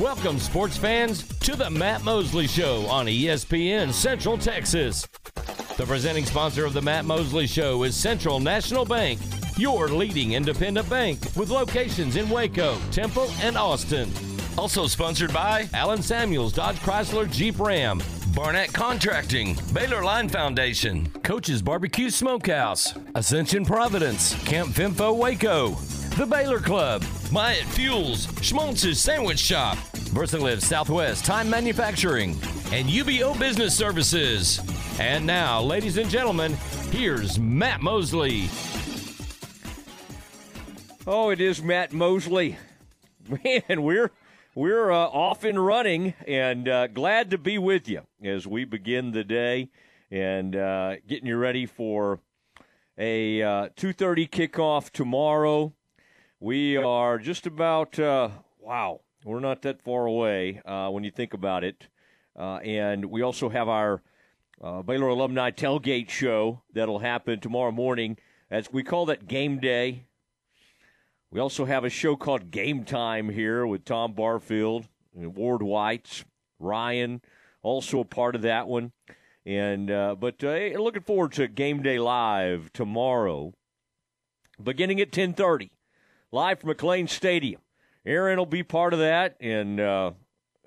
Welcome, sports fans, to the Matt Mosley Show on ESPN Central Texas. The presenting sponsor of the Matt Mosley Show is Central National Bank, your leading independent bank with locations in Waco, Temple, and Austin. Also sponsored by Allen Samuels Dodge Chrysler Jeep Ram, Barnett Contracting, Baylor Line Foundation, Coach's Barbecue Smokehouse, Ascension Providence, Camp Fimfo Waco, The Baylor Club, Myatt Fuels, Schmaltz's Sandwich Shop, Versalift Southwest Time Manufacturing, and UBEO Business Services. And now, ladies and gentlemen, here's Matt Mosley. Oh, it is Matt Mosley. Man, we're we're uh, off and running, and uh, glad to be with you as we begin the day and uh, getting you ready for a uh, two thirty kickoff tomorrow. We are just about uh, wow, we're not that far away uh, when you think about it, and we also have our Baylor alumni tailgate show that'll happen tomorrow morning. As we call that game day, we also have a show called Game Time here with Tom Barfield, and Ward White, Ryan, also a part of that one. And uh, but uh, looking forward to Game Day Live tomorrow, beginning at ten thirty, live from McLane Stadium. Aaron will be part of that, and uh,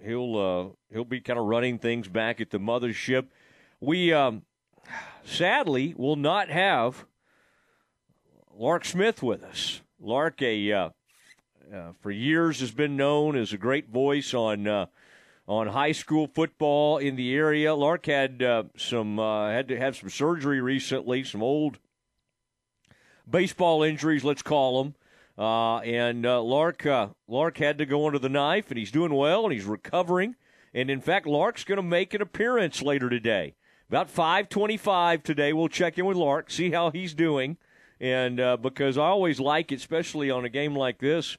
he'll uh, he'll be kind of running things back at the mothership. We um, sadly will not have Lark Smith with us. Lark, a uh, uh, for years has been known as a great voice on uh, on high school football in the area. Lark had uh, some had to have some surgery recently, some old baseball injuries, let's call them. Uh, and uh, Lark uh, Lark had to go under the knife, and he's doing well, and he's recovering. And in fact, Lark's going to make an appearance later today, about five twenty-five today. We'll check in with Lark, see how he's doing and uh, because I always like, it, especially on a game like this,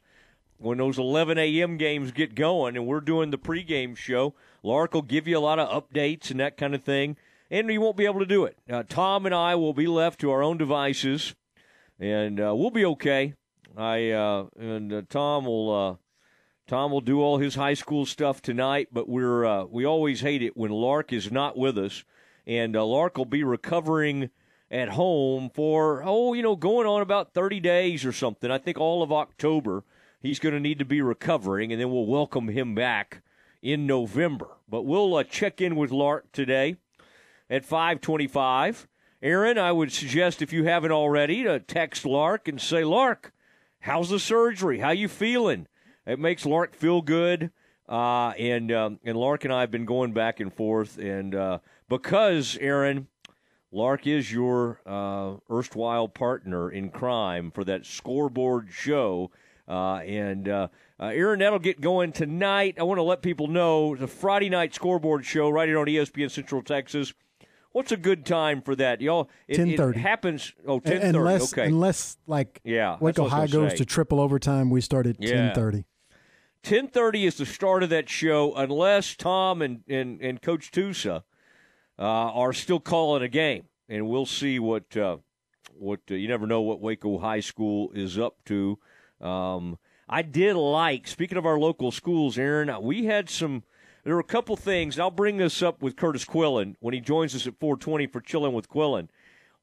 when those 11 a.m. games get going, and we're doing the pregame show, Lark will give you a lot of updates and that kind of thing, and he won't be able to do it. Uh, Tom and I will be left to our own devices, and uh, we'll be okay. I uh, and uh, Tom will. Uh, Tom will do all his high school stuff tonight, but we're we always hate it when Lark is not with us, and Lark will be recovering at home for, oh, you know, going on about 30 days or something. I think all of October he's going to need to be recovering, and then we'll welcome him back in November. But we'll uh, check in with Lark today at 525. Aaron, I would suggest if you haven't already to text Lark and say, Lark, how's the surgery? How you feeling? It makes Lark feel good. Uh, and um, and Lark and I have been going back and forth, and uh, because Aaron, Lark is your uh, erstwhile partner in crime for that scoreboard show. Uh, and uh, uh, Aaron, that'll get going tonight. I want to let people know the Friday night scoreboard show right here on ESPN Central Texas. What's a good time for that, y'all? 10:30. Happens. Oh, 10:30. Unless, okay. Unless like yeah, Waco High goes say. to triple overtime, we start at 10:30. 10:30 is the start of that show, unless Tom and and, and Coach Tusa uh, are still calling a game, and we'll see what uh, what uh, you never know what Waco High School is up to. Um, I did like speaking of our local schools, Aaron. We had some. There are a couple things. And I'll bring this up with Curtis Quillen when he joins us at 4:20 for chilling with Quillen.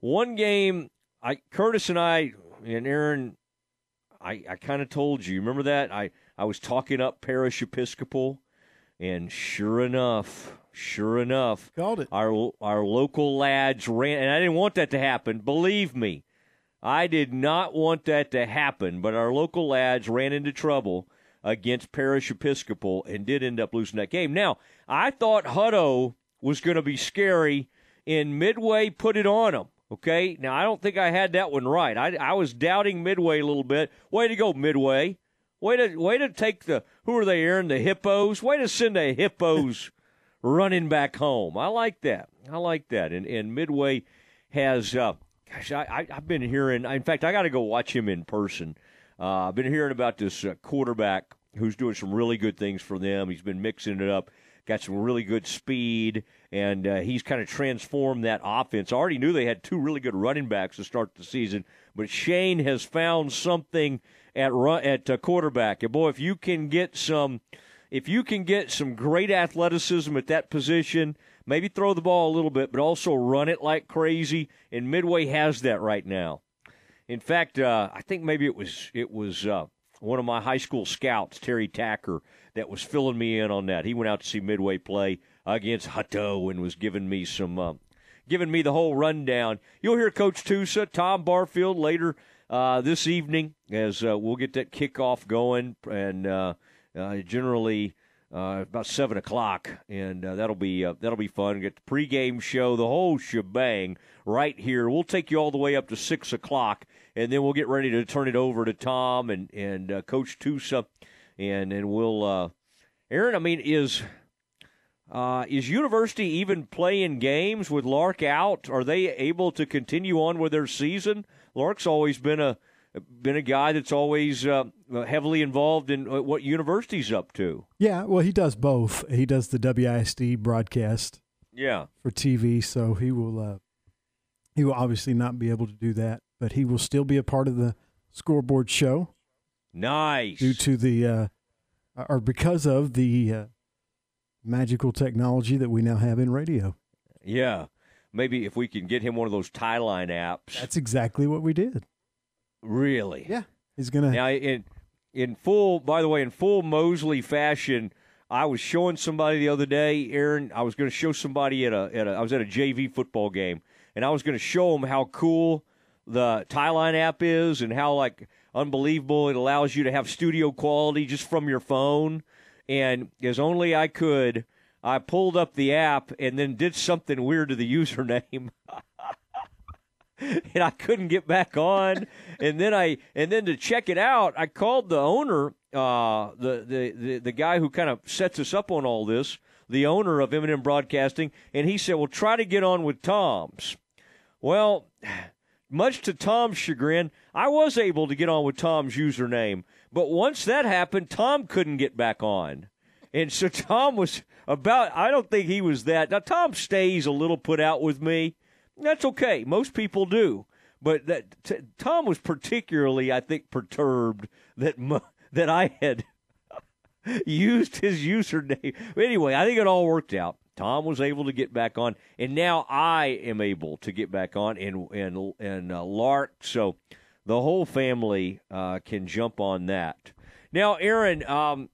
One game, I Curtis and I and Aaron, I, I kind of told you. Remember that I I was talking up Parish Episcopal, and sure enough, Sure enough, called it. Our our local lads ran, and I didn't want that to happen. Believe me, I did not want that to happen. But our local lads ran into trouble against Parish Episcopal and did end up losing that game. Now, I thought Hutto was going to be scary, and Midway put it on them. Okay, now I don't think I had that one right. I, I was doubting Midway a little bit. Way to go, Midway! Way to way to take the who are they, Aaron? The hippos. Way to send the hippos running back home. I like that. I like that. And and Midway has, uh, gosh, I, I have been hearing. In fact, I got to go watch him in person. Uh, I've been hearing about this uh, quarterback who's doing some really good things for them. He's been mixing it up, got some really good speed, and uh, he's kind of transformed that offense. I already knew they had two really good running backs to start the season, but Shane has found something at run, at uh, quarterback. And boy, if you can get some if you can get some great athleticism at that position, maybe throw the ball a little bit, but also run it like crazy. And Midway has that right now. In fact, uh, I think maybe it was it was uh, one of my high school scouts, Terry Tacker, that was filling me in on that. He went out to see Midway play against Hutto and was giving me some uh, giving me the whole rundown. You'll hear Coach Tusa, Tom Barfield later uh, this evening as uh, we'll get that kickoff going, and uh, uh, generally uh, about seven o'clock, and that'll be that'll be fun. Get the pregame show, the whole shebang right here. We'll take you all the way up to six o'clock, and then we'll get ready to turn it over to Tom and and uh, Coach Tusa, and and we'll. Uh, Aaron, I mean, is uh, is University even playing games with Lark out? Are they able to continue on with their season? Lark's always been a been a guy that's always uh, heavily involved in uh, what university's up to. Yeah, well, he does both. He does the WISD broadcast. Yeah, for TV, so he will uh, he will obviously not be able to do that, but he will still be a part of the scoreboard show. Nice. Due to the uh, or because of the uh, magical technology that we now have in radio. Yeah. Maybe if we can get him one of those Tieline apps. That's exactly what we did. Really? Yeah. He's gonna now in in full. By the way, in full Mosley fashion, I was showing somebody the other day, Aaron. I was going to show somebody at a at a. I was at a JV football game, and I was going to show them how cool the Tieline app is and how like unbelievable it allows you to have studio quality just from your phone. And as only I could, I pulled up the app and then did something weird to the username. and I couldn't get back on. and then I and then to check it out, I called the owner, uh, the, the the the guy who kind of sets us up on all this, the owner of M&M Broadcasting, and he said, "Well, try to get on with Tom's." Well, much to Tom's chagrin, I was able to get on with Tom's username, but once that happened, Tom couldn't get back on. And so Tom was about, I don't think he was that. Now, Tom stays a little put out with me that's okay. Most people do. But that t- Tom was particularly, I think, perturbed that that I had used his username. Anyway, I think it all worked out. Tom was able to get back on, and now I am able to get back on, and and and uh, Lark. So the whole family uh, can jump on that. Now, Aaron, um,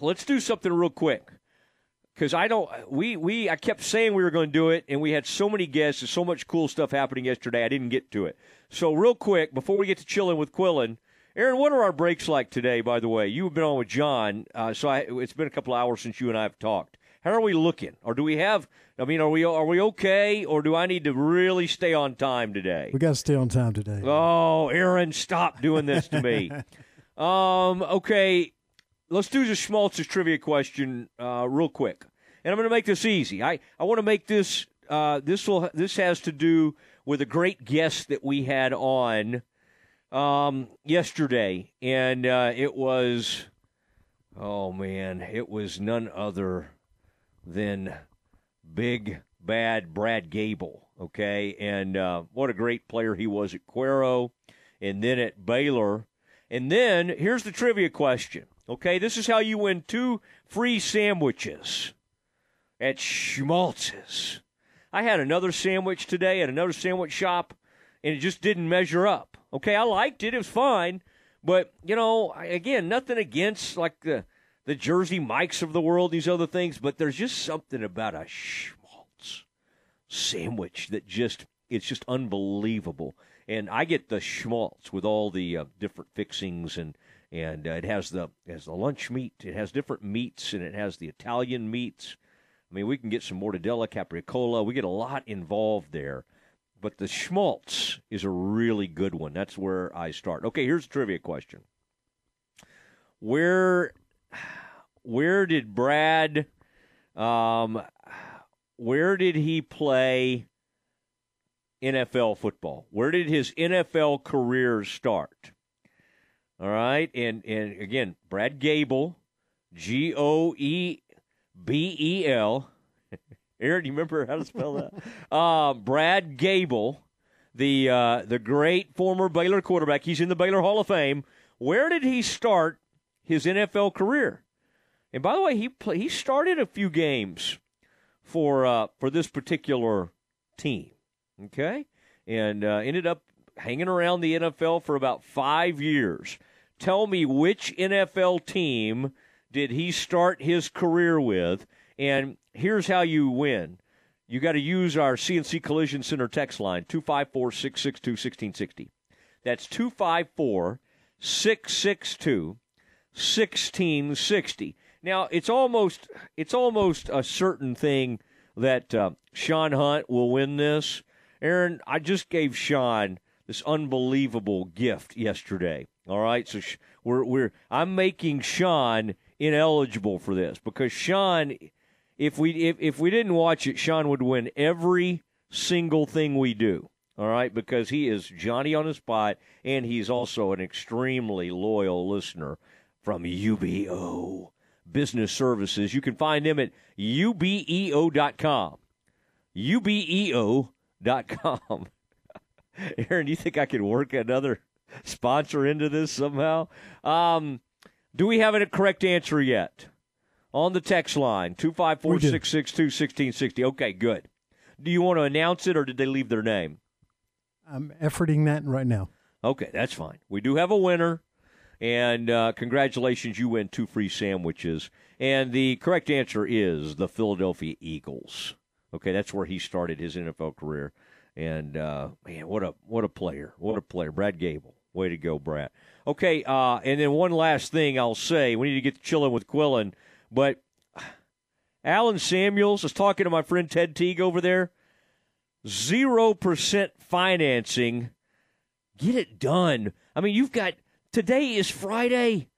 let's do something real quick because I don't. We we I kept saying we were going to do it, and we had so many guests and so much cool stuff happening yesterday. I didn't get to it. So real quick before we get to chilling with Quillen, Aaron, what are our breaks like today? By the way, you've been on with John, uh, so I, it's been a couple hours since you and I have talked. How are we looking? Or do we have? I mean, are we are we okay? Or do I need to really stay on time today? We got to stay on time today. Oh, Aaron, stop doing this to me. um, okay, let's do the Schmaltz's trivia question uh, real quick, and I'm going to make this easy. I, I want to make this uh, this will this has to do with a great guest that we had on um, yesterday, and uh, it was oh man, it was none other than big bad Brad Goebel. Okay, and uh, what a great player he was at Cuero, and then at Baylor. And then here's the trivia question. Okay, this is how you win two free sandwiches at Schmaltz's. I had another sandwich today at another sandwich shop, and it just didn't measure up. Okay, I liked it; it was fine, but you know, again, nothing against like the the Jersey Mikes of the world, these other things, but there's just something about a Schmaltz sandwich that just it's just unbelievable. And I get the schmaltz with all the uh, different fixings and and uh, it has the it has the lunch meat. It has different meats, and it has the Italian meats. I mean, we can get some mortadella, capricola. We get a lot involved there. But the schmaltz is a really good one. That's where I start. Okay, here's a trivia question. Where where did Brad um where did he play NFL football? Where did his NFL career start? All right, and and again, Brad Goebel, G O E B E L. Aaron, do you remember how to spell that? uh, Brad Goebel, the uh, the great former Baylor quarterback. He's in the Baylor Hall of Fame. Where did he start his NFL career? And by the way, he play, he started a few games for uh, for this particular team. Okay, and uh, ended up hanging around the NFL for about five years. Tell me which NFL team did he start his career with? And here's how you win. You got to use our CNC Collision Center text line, 254 662 1660. That's 254 662 1660. Now, it's almost it's almost a certain thing that uh, Sean Hunt will win this. Aaron, I just gave Sean this unbelievable gift yesterday. All right, so we're we're I'm making Sean ineligible for this because Sean, if we if, if we didn't watch it, Sean would win every single thing we do. All right, because he is Johnny on the spot, and he's also an extremely loyal listener from UBEO Business Services. You can find them at ubeo.com. ubeo.com. Aaron, do you think I could work another sponsor into this somehow? Um, do we have a correct answer yet? On the text line, 254 662 1660. Okay, good. Do you want to announce it or did they leave their name? I'm efforting that right now. Okay, that's fine. We do have a winner, and uh, congratulations, you win two free sandwiches. And the correct answer is the Philadelphia Eagles. Okay, that's where he started his NFL career. And uh, man, what a what a player! What a player, Brad Goebel. Way to go, Brad. Okay, uh, and then one last thing I'll say: we need to get chilling with Quillen, but Allen Samuels was talking to my friend Ted Teague over there. Zero percent financing. Get it done. I mean, you've got today is Friday.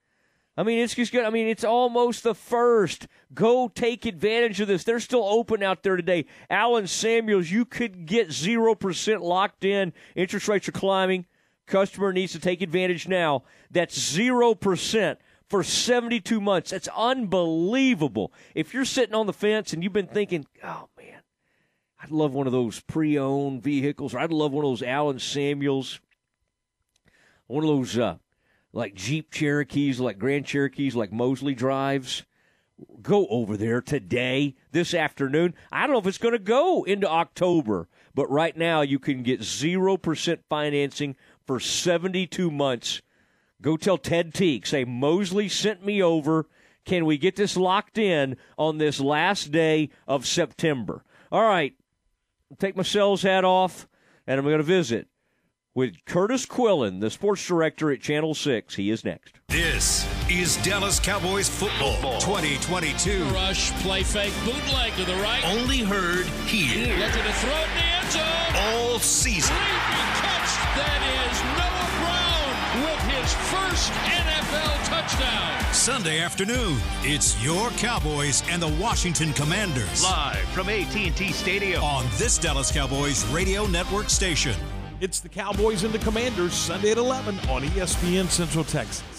I mean, it's just good. I mean, it's almost the first. Go take advantage of this. They're still open out there today. Allen Samuels, you could get 0% locked in. Interest rates are climbing. Customer needs to take advantage now. That's 0% for 72 months. That's unbelievable. If you're sitting on the fence and you've been thinking, oh, man, I'd love one of those pre owned vehicles, or I'd love one of those Allen Samuels, one of those. Uh, like Jeep Cherokees, like Grand Cherokees, like Mosley drives. Go over there today, this afternoon. I don't know if it's going to go into October, but right now you can get 0% financing for 72 months. Go tell Ted Teague, say, Mosley sent me over. Can we get this locked in on this last day of September? All right, take my sales hat off, and I'm going to visit with Curtis Quillen, the sports director at Channel 6. He is next. This is Dallas Cowboys football 2022. Rush, play fake, bootleg to the right. Only heard here. Looking to throw it in the end zone. All season. Leaping catch. That is Noah Brown with his first NFL touchdown. Sunday afternoon, it's your Cowboys and the Washington Commanders. Live from AT&T Stadium. On this Dallas Cowboys radio network station. It's the Cowboys and the Commanders Sunday at 11 on ESPN Central Texas.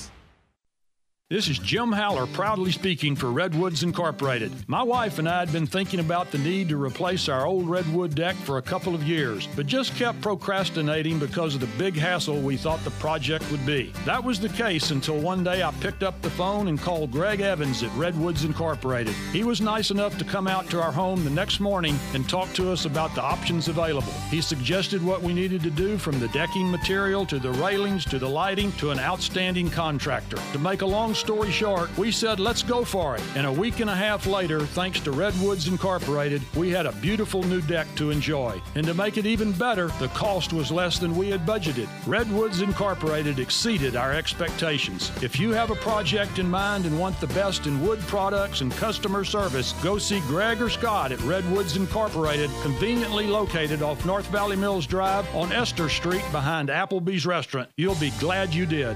This is Jim Haller proudly speaking for Redwoods Incorporated. My wife and I had been thinking about the need to replace our old redwood deck for a couple of years, but just kept procrastinating because of the big hassle we thought the project would be. That was the case until one day I picked up the phone and called Greg Evans at Redwoods Incorporated. He was nice enough to come out to our home the next morning and talk to us about the options available. He suggested what we needed to do from the decking material to the railings to the lighting to an outstanding contractor. To make a long story short, we said, let's go for it. And a week and a half later, thanks to Redwoods Incorporated, we had a beautiful new deck to enjoy. And to make it even better, the cost was less than we had budgeted. Redwoods Incorporated exceeded our expectations. If you have a project in mind and want the best in wood products and customer service, go see Greg or Scott at Redwoods Incorporated, conveniently located off North Valley Mills Drive on Esther Street behind Applebee's Restaurant. You'll be glad you did.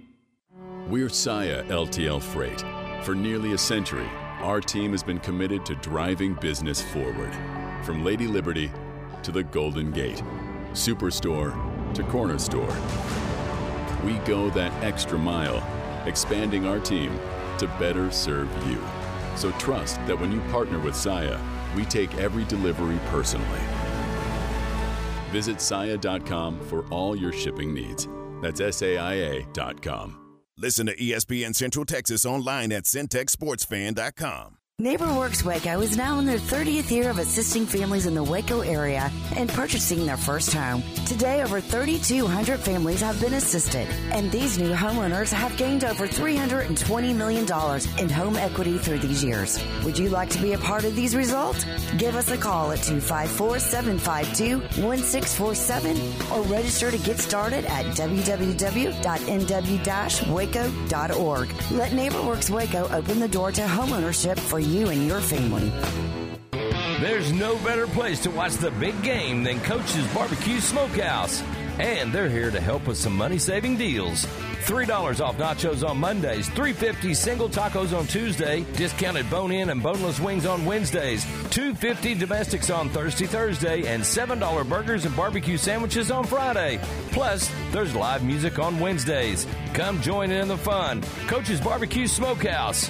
We're Saia LTL Freight. For nearly a century, our team has been committed to driving business forward. From Lady Liberty to the Golden Gate, Superstore to Corner Store. We go that extra mile, expanding our team to better serve you. So trust that when you partner with Saia, we take every delivery personally. Visit Saia.com for all your shipping needs. That's SAIA.com. Listen to ESPN Central Texas online at centexsportsfan.com. NeighborWorks Waco is now in their 30th year of assisting families in the Waco area and purchasing their first home. Today, over 3,200 families have been assisted, and these new homeowners have gained over $320 million in home equity through these years. Would you like to be a part of these results? Give us a call at 254 752 1647 or register to get started at www.nw waco.org. Let NeighborWorks Waco open the door to homeownership for you and your family. There's no better place to watch the big game than Coach's Barbecue Smokehouse. And they're here to help with some money saving deals. $3 off nachos on Mondays, $3.50 single tacos on Tuesday, discounted bone in and boneless wings on Wednesdays, $2.50 domestics on Thursday, Thursday, and $7 burgers and barbecue sandwiches on Friday. Plus, there's live music on Wednesdays. Come join in the fun. Coach's Barbecue Smokehouse,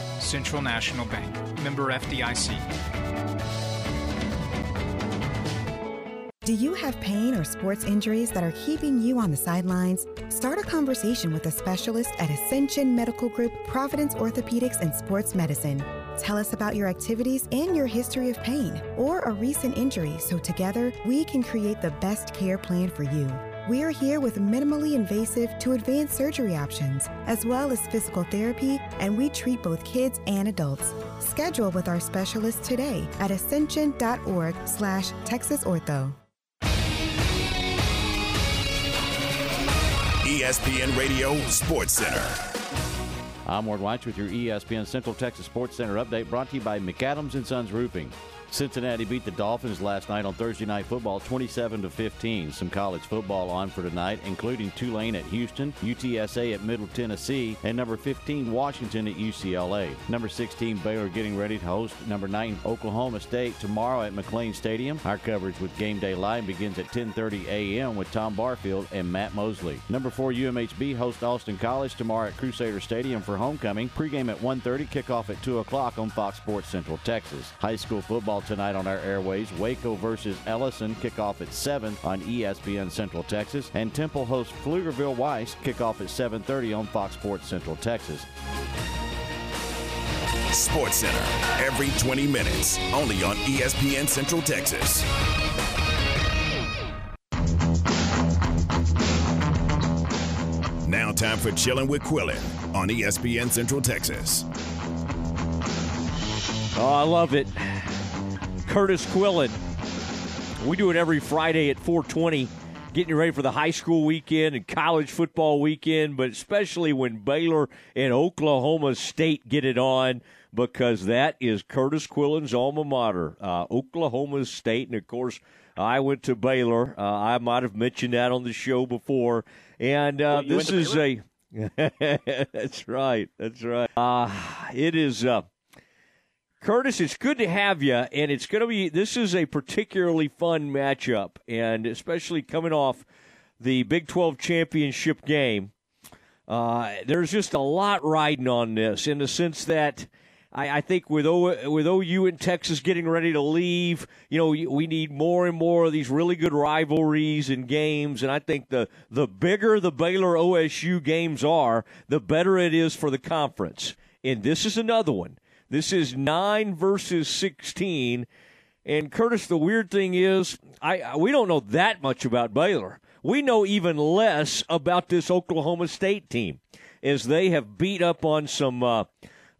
Central National Bank, member FDIC. Do you have pain or sports injuries that are keeping you on the sidelines? Start a conversation with a specialist at Ascension Medical Group, Providence Orthopedics and Sports Medicine. Tell us about your activities and your history of pain or a recent injury so together we can create the best care plan for you. We are here with minimally invasive to advanced surgery options, as well as physical therapy, and we treat both kids and adults. Schedule with our specialist today at ascension.org slash texasortho. ESPN Radio Sports Center. I'm Ward White with your ESPN Central Texas Sports Center update brought to you by McAdams and Sons Roofing. Cincinnati beat the Dolphins last night on Thursday Night Football 27 to 15. Some college football on for tonight, including Tulane at Houston, UTSA at Middle Tennessee, and number 15 Washington at UCLA. Number 16 Baylor getting ready to host number 9 Oklahoma State tomorrow at McLane Stadium. Our coverage with Game Day Live begins at 10:30 a.m. with Tom Barfield and Matt Mosley. Number 4 UMHB hosts Austin College tomorrow at Crusader Stadium for homecoming. Pregame at 1:30, kickoff at 2 o'clock on Fox Sports Central Texas. High school football tonight on our airways. Waco versus Ellison kickoff at 7 on ESPN Central Texas. And Temple hosts Pflugerville Weiss kickoff at 7.30 on Fox Sports Central Texas. Sports Center, every 20 minutes, only on ESPN Central Texas. Now, time for Chilling with Quillen on ESPN Central Texas. Oh, I love it. Curtis Quillen. We do it every Friday at 420, getting you ready for the high school weekend and college football weekend, but especially when Baylor and Oklahoma State get it on because that is Curtis Quillen's alma mater, uh, Oklahoma State. And of course, I went to Baylor. Uh, I might have mentioned that on the show before. And uh, well, this is a. that's right. That's right. Uh, it is. Uh, Curtis, it's good to have you, and it's going to be. This is a particularly fun matchup, and especially coming off the Big 12 championship game. Uh, there's just a lot riding on this in the sense that I, I think with o, with OU and Texas getting ready to leave, you know, we need more and more of these really good rivalries and games. And I think the the bigger the Baylor OSU games are, the better it is for the conference. And this is another one. This is nine versus sixteen. And Curtis, the weird thing is, I we don't know that much about Baylor. We know even less about this Oklahoma State team, as they have beat up on some. Uh,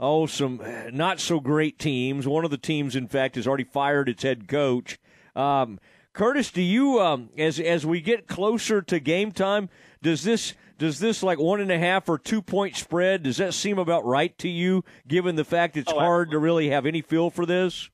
oh, some not so great teams. One of the teams, in fact, has already fired its head coach. Um, Curtis, do you, um, as as we get closer to game time, does this does this like one and a half or two point spread? Does that seem about right to you, given the fact it's oh, hard absolutely. to really have any feel for this?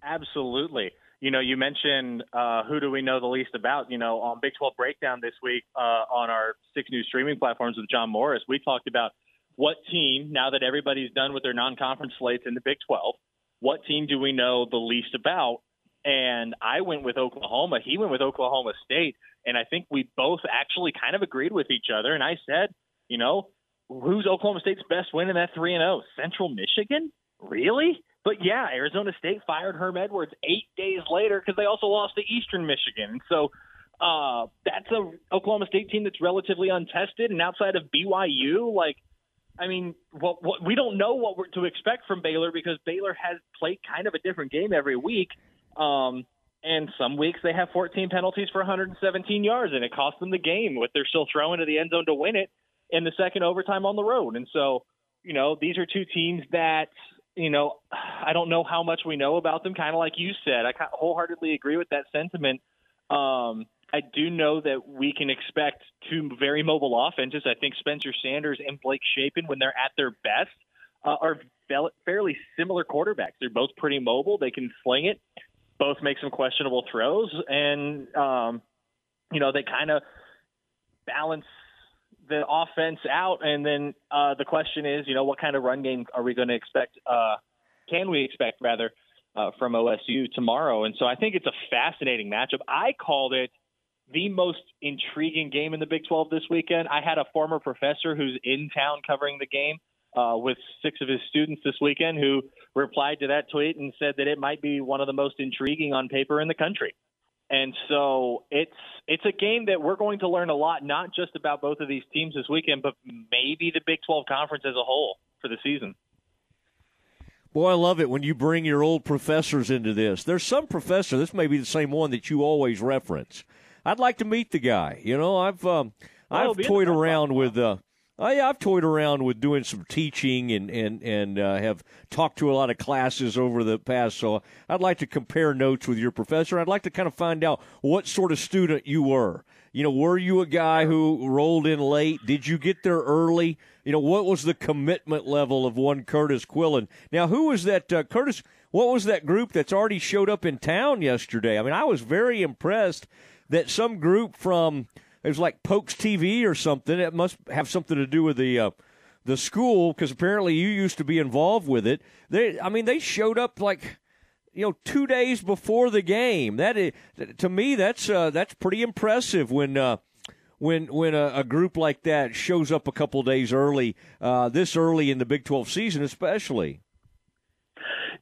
Absolutely. You know, you mentioned uh, who do we know the least about? You know, on Big 12 Breakdown this week uh, on our six new streaming platforms with John Morris, we talked about what team, now that everybody's done with their non conference slates in the Big 12, what team do we know the least about? And I went with Oklahoma. He went with Oklahoma State. And I think we both actually kind of agreed with each other. And I said, you know, who's Oklahoma State's best win in that 3 and 0? Central Michigan? Really? But yeah, Arizona State fired Herm Edwards eight days later because they also lost to Eastern Michigan. And so uh, that's a Oklahoma State team that's relatively untested. And outside of BYU, like I mean, what, what, we don't know what we're to expect from Baylor because Baylor has played kind of a different game every week. Um, and some weeks they have 14 penalties for 117 yards, and it cost them the game. With they're still throwing to the end zone to win it in the second overtime on the road. And so, you know, these are two teams that, you know, I don't know how much we know about them. Kind of like you said, I wholeheartedly agree with that sentiment. Um, I do know that we can expect two very mobile offenses. I think Spencer Sanders and Blake Shapen, when they're at their best, uh, are fairly similar quarterbacks. They're both pretty mobile. They can sling it. Both make some questionable throws, and um, you know they kind of balance the offense out. And then uh, the question is, you know, what kind of run game are we going to expect? Uh, can we expect rather uh, from OSU tomorrow? And so I think it's a fascinating matchup. I called it the most intriguing game in the Big 12 this weekend. I had a former professor who's in town covering the game uh, with six of his students this weekend who replied to that tweet and said that it might be one of the most intriguing on paper in the country. And so it's it's a game that we're going to learn a lot, not just about both of these teams this weekend, but maybe the Big 12 conference as a whole for the season. Boy, I love it when you bring your old professors into this. There's some professor, this may be the same one that you always reference, I'd like to meet the guy. You know, I've um, well, I've toyed around with. Uh, Oh I've toyed around with doing some teaching and and and uh, have talked to a lot of classes over the past. So I'd like to compare notes with your professor. I'd like to kind of find out what sort of student you were. You know, were you a guy who rolled in late? Did you get there early? You know, what was the commitment level of one Curtis Quillen? Now, who was that uh, Curtis? What was that group that's already showed up in town yesterday? I mean, I was very impressed that some group from it was like Pokes TV or something. It must have something to do with the uh, the school because apparently you used to be involved with it. They, I mean, they showed up like you know two days before the game. That is, to me, that's uh, that's pretty impressive when. Uh, when when a, a, group like that shows up a couple days early, uh, this early in the Big Twelve season, especially.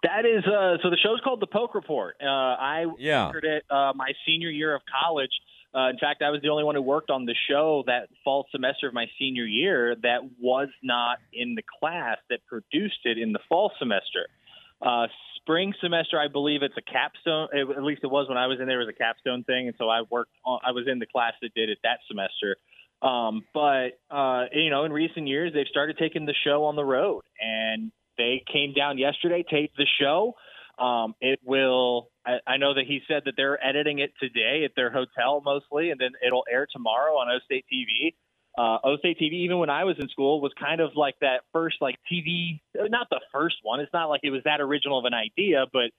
That is uh, so. The show's called the Poke Report. Uh, I yeah. it uh, my senior year of college. Uh, in fact, I was the only one who worked on the show that fall semester of my senior year that was not in the class that produced it in the fall semester. Uh, spring semester, I believe it's a capstone. At least it was when I was in there. It was a capstone thing, and so I worked. On, I was in the class that did it that semester. Um, but uh, you know, in recent years, they've started taking the show on the road, and they came down yesterday, taped the show. Um, it will. I, know that he said that they're editing it today at their hotel mostly, and then it'll air tomorrow on O State TV. Uh, O State TV, even when I was in school, was kind of like that first like TV. Not the first one. It's not like it was that original of an idea, but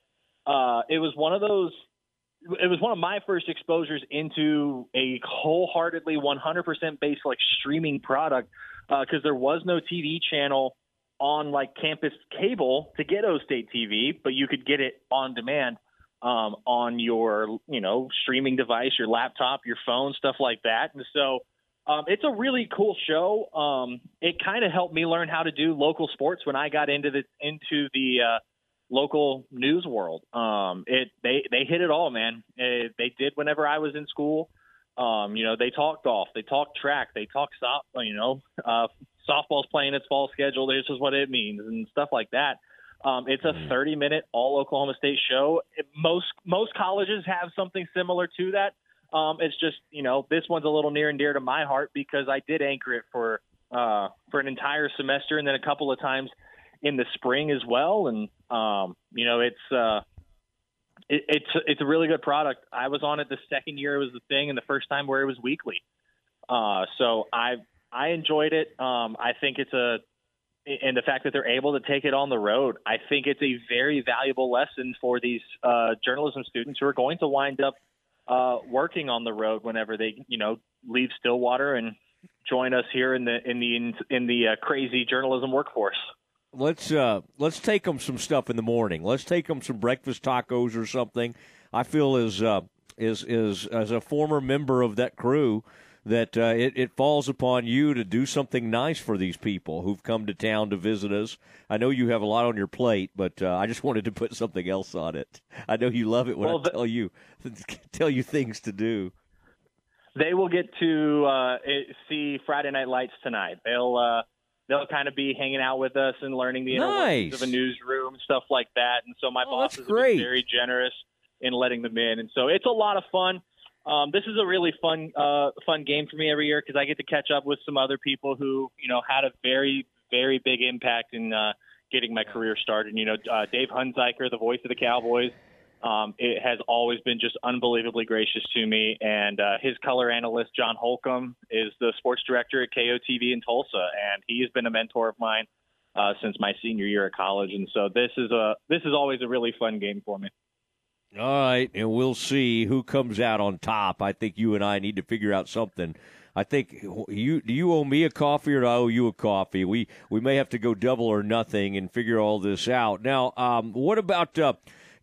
uh, it was one of those. It was one of my first exposures into a wholeheartedly 100% based like streaming product because uh, there was no TV channel on like campus cable to get O State TV, but you could get it on demand um, on your you know streaming device, your laptop, your phone, stuff like that. And so Um, it's a really cool show. Um, it kind of helped me learn how to do local sports when I got into the into the uh, local news world. Um, it they they hit it all, man. It, they did whenever I was in school. Um, you know, they talk golf, they talk track, they talk soft. You know, uh, softball's playing its fall schedule. This is what it means and stuff like that. Um, it's a 30 minute all Oklahoma State show. It, most most colleges have something similar to that. Um, it's just you know this one's a little near and dear to my heart because I did anchor it for uh, for an entire semester and then a couple of times in the spring as well. And um, you know it's uh, it, it's it's a really good product. I was on it the second year it was the thing, and the first time where it was weekly. Uh, so I I enjoyed it. Um, I think it's a and the fact that they're able to take it on the road, I think it's a very valuable lesson for these uh, journalism students who are going to wind up uh, working on the road whenever they, you know, leave Stillwater and join us here in the in the in the uh, crazy journalism workforce. Let's uh, let's take them some stuff in the morning. Let's take them some breakfast tacos or something. I feel as uh, is is as a former member of that crew that uh, it, it falls upon you to do something nice for these people who've come to town to visit us. I know you have a lot on your plate, but uh, I just wanted to put something else on it. I know you love it when well, I tell you tell you things to do. They will get to uh, see Friday Night Lights tonight. They'll uh, they'll kind of be hanging out with us and learning the inner nice. of a newsroom stuff like that. And so my oh, boss is very generous in letting them in, and so it's a lot of fun. Um, this is a really fun uh, fun game for me every year because I get to catch up with some other people who you know had a very very big impact in uh, getting my career started. You know, uh, Dave Hunziker, the voice of the Cowboys, um, it has always been just unbelievably gracious to me. And uh, his color analyst John Holcomb is the sports director at KOTV in Tulsa, and he has been a mentor of mine uh, since my senior year at college. And so this is a this is always a really fun game for me. All right, and we'll see who comes out on top. I think you and I need to figure out something. I think you do you owe me a coffee or do I owe you a coffee? We we may have to go double or nothing and figure all this out. Now, um, what about uh,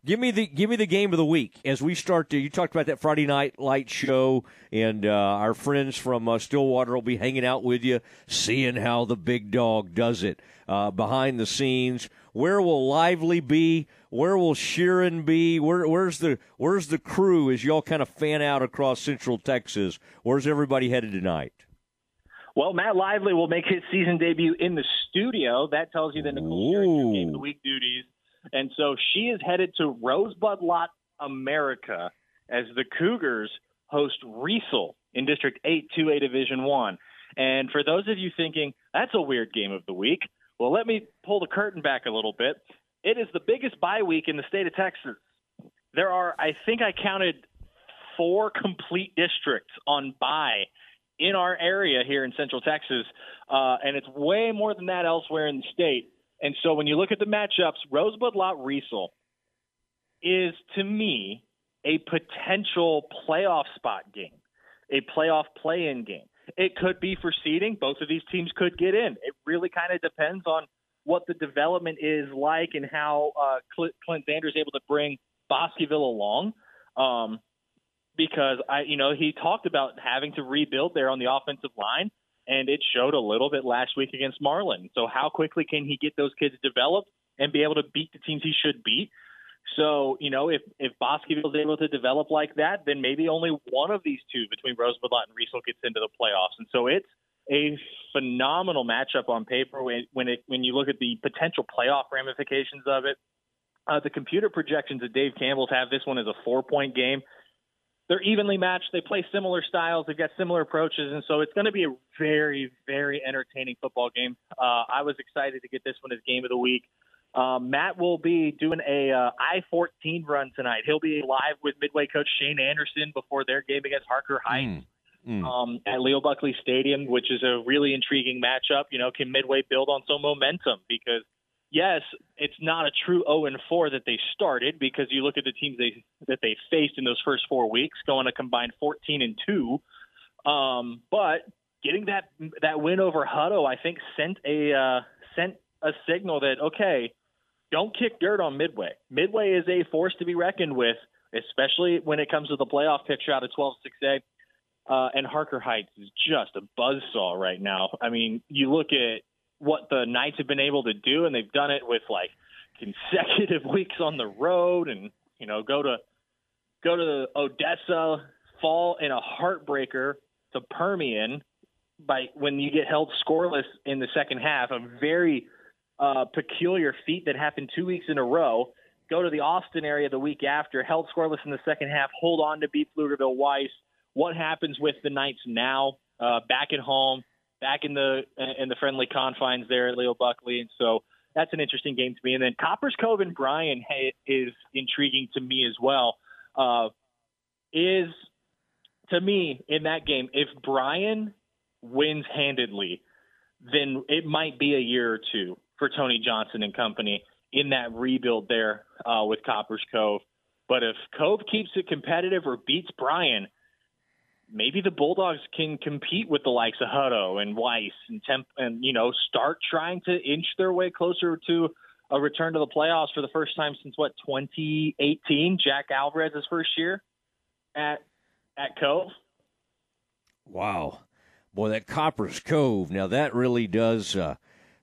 give me the give me the game of the week as we start to. You talked about that Friday night light show, and uh, our friends from uh, Stillwater will be hanging out with you, seeing how the big dog does it uh, behind the scenes. Where will Lively be? Where will Sheeran be? Where, where's the Where's the crew as y'all kind of fan out across Central Texas? Where's everybody headed tonight? Well, Matt Lively will make his season debut in the studio. That tells you that Nicole Sheeran game of the week duties, and so she is headed to Rosebud Lott, America, as the Cougars host Riesel in District 8 2A Division One. And for those of you thinking that's a weird game of the week, well, let me pull the curtain back a little bit. It is the biggest bye week in the state of Texas. There are, I think I counted four complete districts on bye in our area here in Central Texas, uh, and it's way more than that elsewhere in the state. And so when you look at the matchups, Rosebud Lott Riesel is to me a potential playoff spot game, a playoff play in game. It could be for seeding. Both of these teams could get in. It really kind of depends on what the development is like and how uh, Clint, Clint Sanders is able to bring Bosqueville along. Um, because I, you know, he talked about having to rebuild there on the offensive line, and it showed a little bit last week against Marlin. So how quickly can he get those kids developed and be able to beat the teams he should beat? So, you know, if if Bosqueville is able to develop like that, then maybe only one of these two between Rosebud Lott and Riesel gets into the playoffs. And so it's a phenomenal matchup on paper when when, it, when you look at the potential playoff ramifications of it. Uh, the computer projections that Dave Campbell's have this one as a four point game. They're evenly matched. They play similar styles. They've got similar approaches, and so it's going to be a very, very entertaining football game. Uh, I was excited to get this one as game of the week. Um, Matt will be doing a uh, I-14 run tonight. He'll be live with Midway coach Shane Anderson before their game against Harker Heights. Mm. Mm. Um, at Leo Buckley Stadium, which is a really intriguing matchup. You know, can Midway build on some momentum? Because yes, it's not a true 0 and 4 that they started because you look at the teams they that they faced in those first four weeks, going a combined 14 and two. Um, but getting that that win over Hutto, I think sent a uh, sent a signal that okay, don't kick dirt on Midway. Midway is a force to be reckoned with, especially when it comes to the playoff picture out of 12-6A. Uh, and Harker Heights is just a buzzsaw right now. I mean, you look at what the Knights have been able to do, and they've done it with like consecutive weeks on the road, and you know, go to go to Odessa, fall in a heartbreaker to Permian by when you get held scoreless in the second half, a very uh, peculiar feat that happened two weeks in a row. Go to the Austin area the week after, held scoreless in the second half, hold on to beat Pflugerville Weiss. What happens with the Knights now? Uh, back at home, back in the in the friendly confines there at Leo Buckley, and so that's an interesting game to me. And then Copperas Cove and Bryan is intriguing to me as well. Uh, is to me in that game, if Bryan wins handedly, then it might be a year or two for Tony Johnson and company in that rebuild there uh, with Copperas Cove. But if Cove keeps it competitive or beats Bryan, maybe the Bulldogs can compete with the likes of Hutto and Weiss and Temp, and you know start trying to inch their way closer to a return to the playoffs for the first time since what 2018, Jack Alvarez's first year at at Cove. Wow, boy, that Copperas Cove. Now that really does. Uh,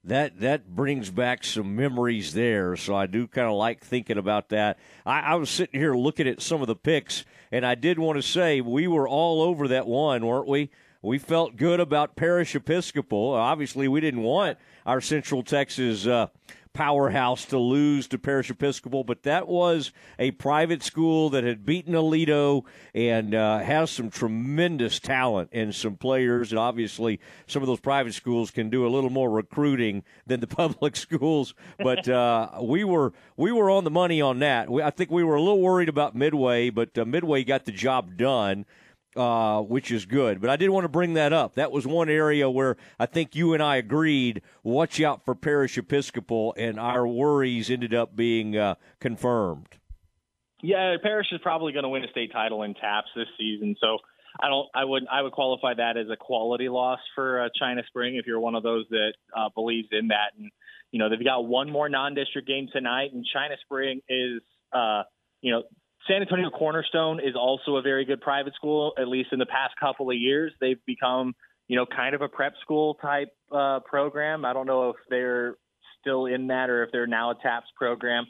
that that brings back some memories there. So I do kind of like thinking about that. I, I, was sitting here looking at some of the picks, and I did want to say we were all over that one, weren't we? We felt good about Parish Episcopal. Obviously, we didn't want our Central Texas uh, powerhouse to lose to Parish Episcopal, but that was a private school that had beaten Aledo and uh, has some tremendous talent and some players. And obviously, some of those private schools can do a little more recruiting than the public schools. But uh, we were we were on the money on that. We, I think we were a little worried about Midway, but uh, Midway got the job done uh, which is good. But I did want to bring that up. That was one area where I think you and I agreed. Watch out for Parish Episcopal, and our worries ended up being uh, confirmed. Yeah, Parish is probably going to win a state title in TAPPS this season, so I don't. I would. I would qualify that as a quality loss for uh, China Spring if you're one of those that uh, believes in that. And you know they've got one more non-district game tonight, and China Spring is. Uh, you know, San Antonio Cornerstone is also a very good private school. At least in the past couple of years, they've become you know kind of a prep school type uh, program. I don't know if they're still in that or if they're now a TAPPS program.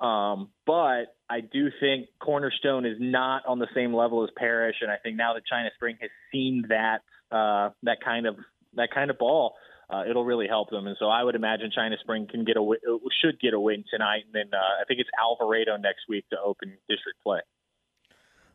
Um, but I do think Cornerstone is not on the same level as Parish, and I think now that China Spring has seen that uh, that kind of that kind of ball, uh, it'll really help them. And so I would imagine China Spring can get a should get a win tonight, and then uh, I think it's Alvarado next week to open district play.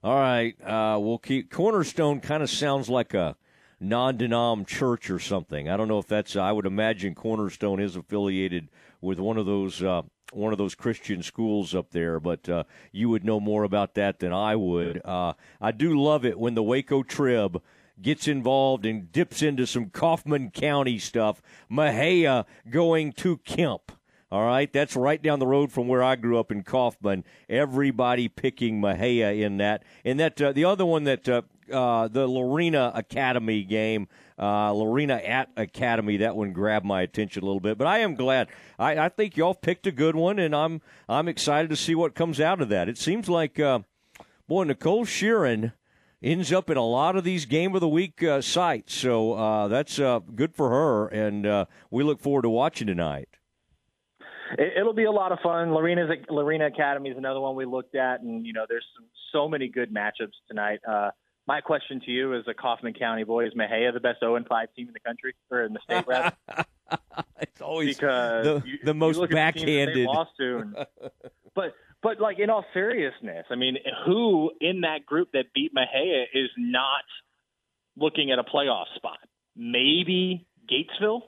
All right, uh, we'll keep Cornerstone. Kind of sounds like a non-denom church or something. I don't know if that's. I would imagine Cornerstone is affiliated with one of those uh, one of those Christian schools up there, but uh, you would know more about that than I would. Uh, I do love it when the Waco Trib gets involved and dips into some Kaufman County stuff. Mexia going to Kemp. All right, that's right down the road from where I grew up in Kaufman. Everybody picking Mexia in that. And that uh, the other one that uh, uh, the Lorena Academy game, uh, Lorena at Academy, that one grabbed my attention a little bit. But I am glad. I, I think y'all picked a good one, and I'm I'm excited to see what comes out of that. It seems like, uh, boy, Nicole Sheeran ends up in a lot of these game of the week uh, sites. So uh, that's uh, good for her, and uh, we look forward to watching tonight. It, will be a lot of fun. Lorena's Lorena Academy is another one we looked at, and you know, there's some, so many good matchups tonight. Uh, my question to you, as a Kaufman County boy, is Mexia the best 0 and 5 team in the country or in the state? Rather, it's always because the, you, the most backhanded. lost to, and, but but like in all seriousness, I mean, who in that group that beat Mexia is not looking at a playoff spot? Maybe Gatesville.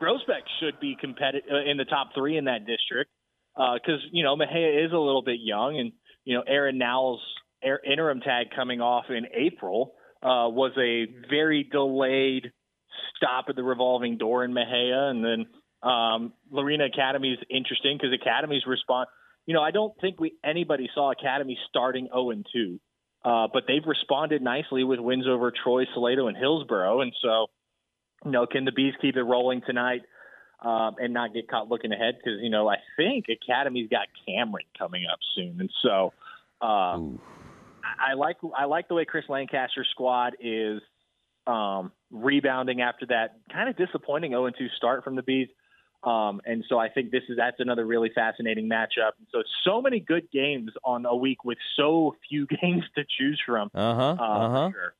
Groesbeck should be competitive uh, in the top three in that district because uh, you know Mexia is a little bit young, and you know Aaron Nowell's interim tag coming off in April uh, was a very delayed stop at the revolving door in Mexia, and then um, Lorena Academy is interesting because Academy's response you know, I don't think we anybody saw Academy starting 0 and 2, uh, but they've responded nicely with wins over Troy, Salado, and Hillsboro. And so, you know, can the Bees keep it rolling tonight um, and not get caught looking ahead? Because you know, I think Academy's got Cameron coming up soon, and so. Uh, I, I like I like the way Chris Lancaster's squad is um, rebounding after that kind of disappointing 0 2 start from the Bees. Um, and so I think this is that's another really fascinating matchup. And so so many good games on a week with so few games to choose from. Uh-huh, uh uh-huh. Sure.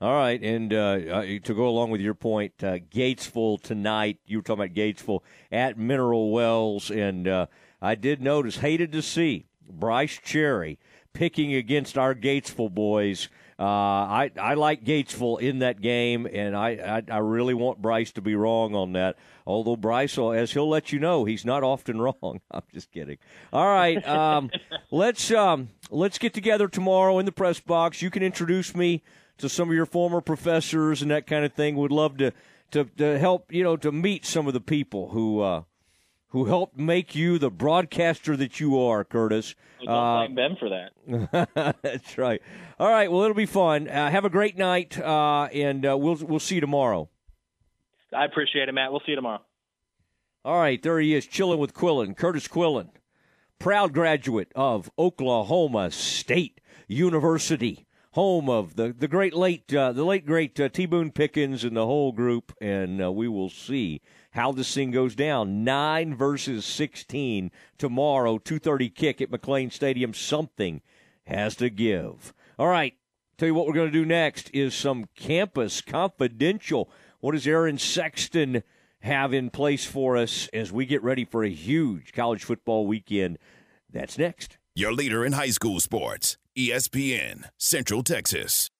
All right, and uh, to go along with your point, uh, Gatesville tonight. You were talking about Gatesville at Mineral Wells, and uh, I did notice, hated to see Bryce Cherry picking against our Gatesville boys. Uh, I I like Gatesville in that game, and I, I, I really want Bryce to be wrong on that. Although Bryce, as he'll let you know, he's not often wrong. I'm just kidding. All right, um, let's um, let's get together tomorrow in the press box. You can introduce me to some of your former professors and that kind of thing. Would love to to, to help you know to meet some of the people who uh, who helped make you the broadcaster that you are, Curtis. Well, don't uh, them for that. that's right. All right. Well, it'll be fun. Uh, have a great night, uh, and uh, we'll we'll see you tomorrow. I appreciate it, Matt. We'll see you tomorrow. All right, there he is, chilling with Quillen, Curtis Quillen, proud graduate of Oklahoma State University home of the the great late uh, the late great uh, T Boone Pickens and the whole group, and uh, we will see how this thing goes down. Nine versus sixteen tomorrow, two thirty kick at McLane Stadium. Something has to give. All right, tell you what we're going to do next is some campus confidential. What does Aaron Sexton have in place for us as we get ready for a huge college football weekend? That's next. Your leader in high school sports. ESPN, Central Texas.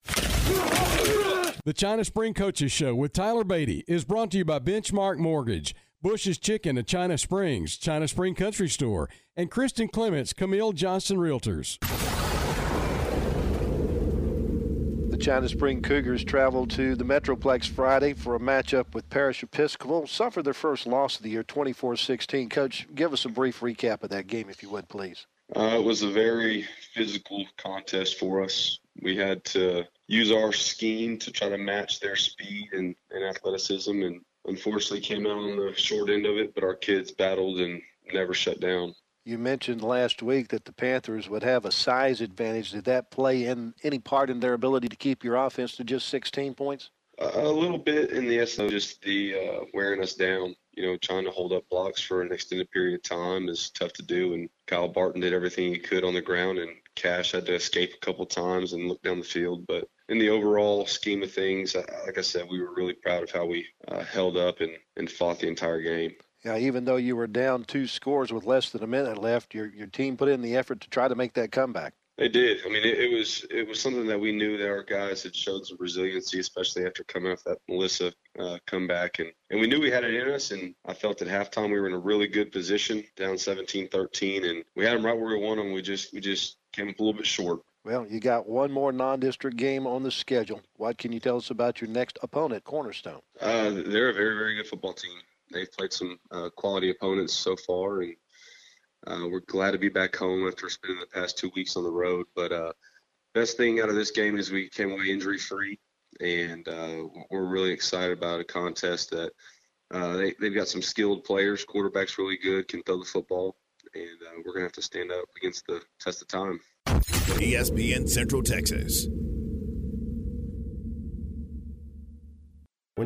The China Spring Coaches Show with Tyler Beatty is brought to you by Benchmark Mortgage, Bush's Chicken at China Springs, China Spring Country Store, and Kristen Clements, Camille Johnson Realtors. The China Spring Cougars traveled to the Metroplex Friday for a matchup with Parish Episcopal, suffered their first loss of the year 24 16. Coach, give us a brief recap of that game, if you would, please. Uh, it was a very physical contest for us. We had to use our scheme to try to match their speed and, and athleticism, and unfortunately came out on the short end of it. But our kids battled and never shut down. You mentioned last week that the Panthers would have a size advantage. Did that play in any part in their ability to keep your offense to just 16 points? A little bit in the SO, just the uh, wearing us down you know, trying to hold up blocks for an extended period of time is tough to do. And Kyle Barton did everything he could on the ground, and Cash had to escape a couple times and look down the field. But in the overall scheme of things, like I said, we were really proud of how we uh, held up and, and fought the entire game. Yeah, even though you were down two scores with less than a minute left, your your team put in the effort to try to make that comeback. They did. I mean, it, it, was it was something that we knew that our guys had showed some resiliency, especially after coming off that Melissa uh, comeback, and and we knew we had it in us. And I felt at halftime we were in a really good position, down 17-13, and we had them right where we wanted them. We just we just came up a little bit short. Well, you got one more non-district game on the schedule. What can you tell us about your next opponent, Cornerstone? Uh, they're a very very good football team. They've played some uh, quality opponents so far, and uh, we're glad to be back home after spending the past two weeks on the road. But uh, best thing out of this game is we came away injury free, and uh, we're really excited about a contest that uh, they, they've got some skilled players. Quarterback's really good, can throw the football, and uh, we're gonna have to stand up against the test of time. ESPN Central Texas.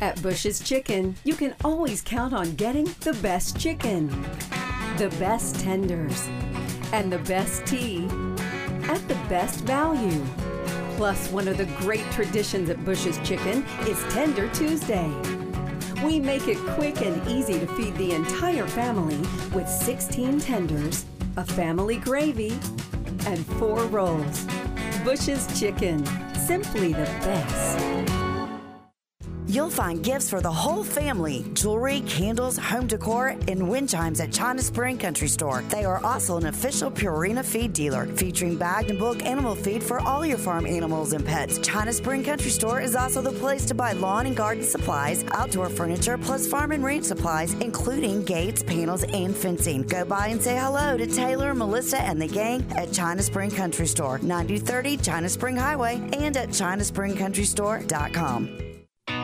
At Bush's Chicken, you can always count on getting the best chicken, the best tenders, and the best tea at the best value. Plus, one of the great traditions at Bush's Chicken is Tender Tuesday. We make it quick and easy to feed the entire family with 16 tenders, a family gravy, and four rolls. Bush's Chicken, simply the best. You'll find gifts for the whole family jewelry, candles, home decor, and wind chimes at China Spring Country Store. They are also an official Purina feed dealer featuring bagged and bulk animal feed for all your farm animals and pets. China Spring Country Store is also the place to buy lawn and garden supplies, outdoor furniture, plus farm and ranch supplies, including gates, panels, and fencing. Go by and say hello to Taylor, Melissa, and the gang at China Spring Country Store, 9030 China Spring Highway, and at chinaspringcountrystore.com.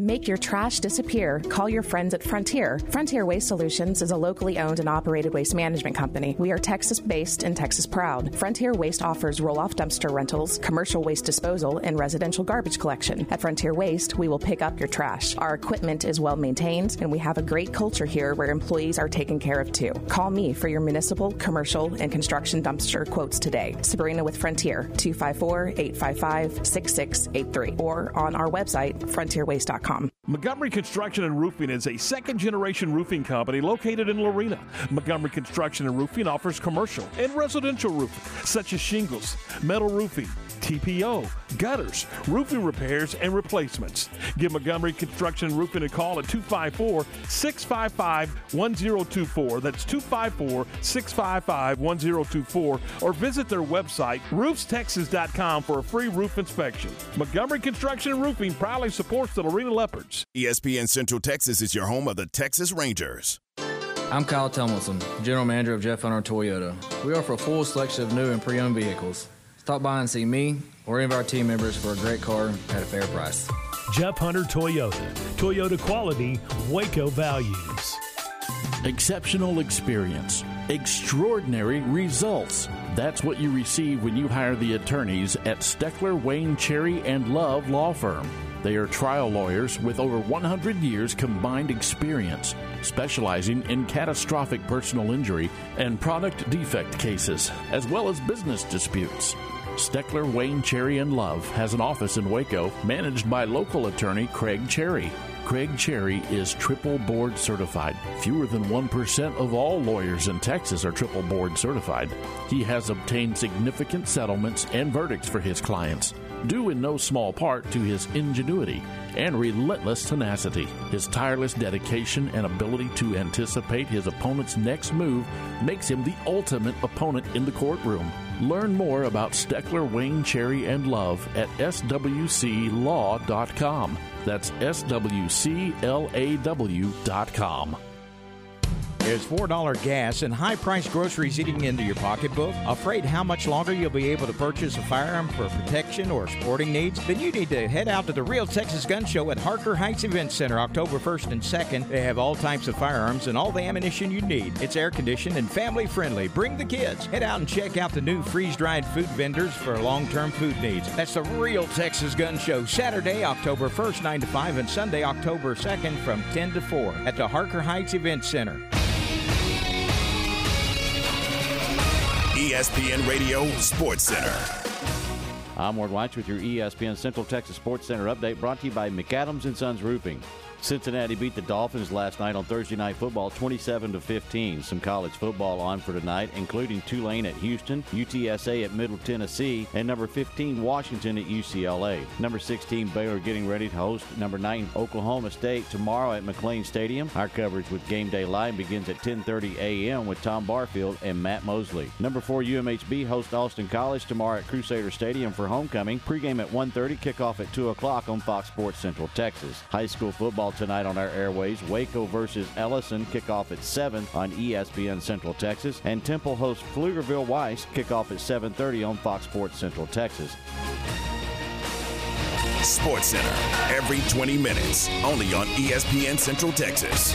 Make your trash disappear. Call your friends at Frontier. Frontier Waste Solutions is a locally owned and operated waste management company. We are Texas based and Texas proud. Frontier Waste offers roll off dumpster rentals, commercial waste disposal, and residential garbage collection. At Frontier Waste, we will pick up your trash. Our equipment is well maintained, and we have a great culture here where employees are taken care of too. Call me for your municipal, commercial, and construction dumpster quotes today. Sabrina with Frontier, 254 855 6683, or on our website, frontierwaste.com. Montgomery Construction and Roofing is a second generation roofing company located in Lorena. Montgomery Construction and Roofing offers commercial and residential roofing, such as shingles, metal roofing, TPO, gutters, roofing repairs, and replacements. Give Montgomery Construction Roofing a call at 254 655 1024. That's 254 655 1024. Or visit their website, roofstexas.com, for a free roof inspection. Montgomery Construction Roofing proudly supports the Lorena Leopards. ESPN Central Texas is your home of the Texas Rangers. I'm Kyle Tomlinson, General Manager of Jeff Hunter Toyota. We offer a full selection of new and pre owned vehicles. Stop by and see me or any of our team members for a great car at a fair price. Jeff Hunter Toyota. Toyota quality, Waco values. Exceptional experience, extraordinary results. That's what you receive when you hire the attorneys at Steckler, Wayne, Cherry, and Love Law Firm. They are trial lawyers with over 100 years combined experience, specializing in catastrophic personal injury and product defect cases, as well as business disputes. Steckler, Wayne, Cherry, and Love has an office in Waco managed by local attorney Craig Cherry. Craig Cherry is triple board certified. Fewer than 1% of all lawyers in Texas are triple board certified. He has obtained significant settlements and verdicts for his clients, due in no small part to his ingenuity and relentless tenacity. His tireless dedication and ability to anticipate his opponent's next move makes him the ultimate opponent in the courtroom. Learn more about Steckler, Wayne, Cherry, and Love at swclaw.com. That's swclaw.com. Is $4 gas and high priced groceries eating into your pocketbook? Afraid how much longer you'll be able to purchase a firearm for protection or sporting needs? Then you need to head out to the Real Texas Gun Show at Harker Heights Event Center October 1st and 2nd. They have all types of firearms and all the ammunition you need. It's air conditioned and family friendly. Bring the kids. Head out and check out the new freeze dried food vendors for long term food needs. That's the Real Texas Gun Show, Saturday, October 1st, 9 to 5, and Sunday, October 2nd from 10 to 4 at the Harker Heights Event Center. ESPN Radio Sports Center. I'm Ward Weitz with your ESPN Central Texas Sports Center update brought to you by McAdams and Sons Roofing. Cincinnati beat the Dolphins last night on Thursday Night Football 27 to 15. Some college football on for tonight, including Tulane at Houston, UTSA at Middle Tennessee, and number 15 Washington at UCLA. Number 16 Baylor getting ready to host number 9 Oklahoma State tomorrow at McLane Stadium. Our coverage with Game Day Live begins at 10:30 a.m. with Tom Barfield and Matt Mosley. Number 4 UMHB hosts Austin College tomorrow at Crusader Stadium for homecoming. Pregame at 1:30, kickoff at 2 o'clock on Fox Sports Central Texas. High school football tonight on our airways. Waco versus Ellison kickoff at 7 on ESPN Central Texas. And Temple hosts Pflugerville Weiss kickoff at 7.30 on Fox Sports Central Texas. Sports Center, every 20 minutes, only on ESPN Central Texas.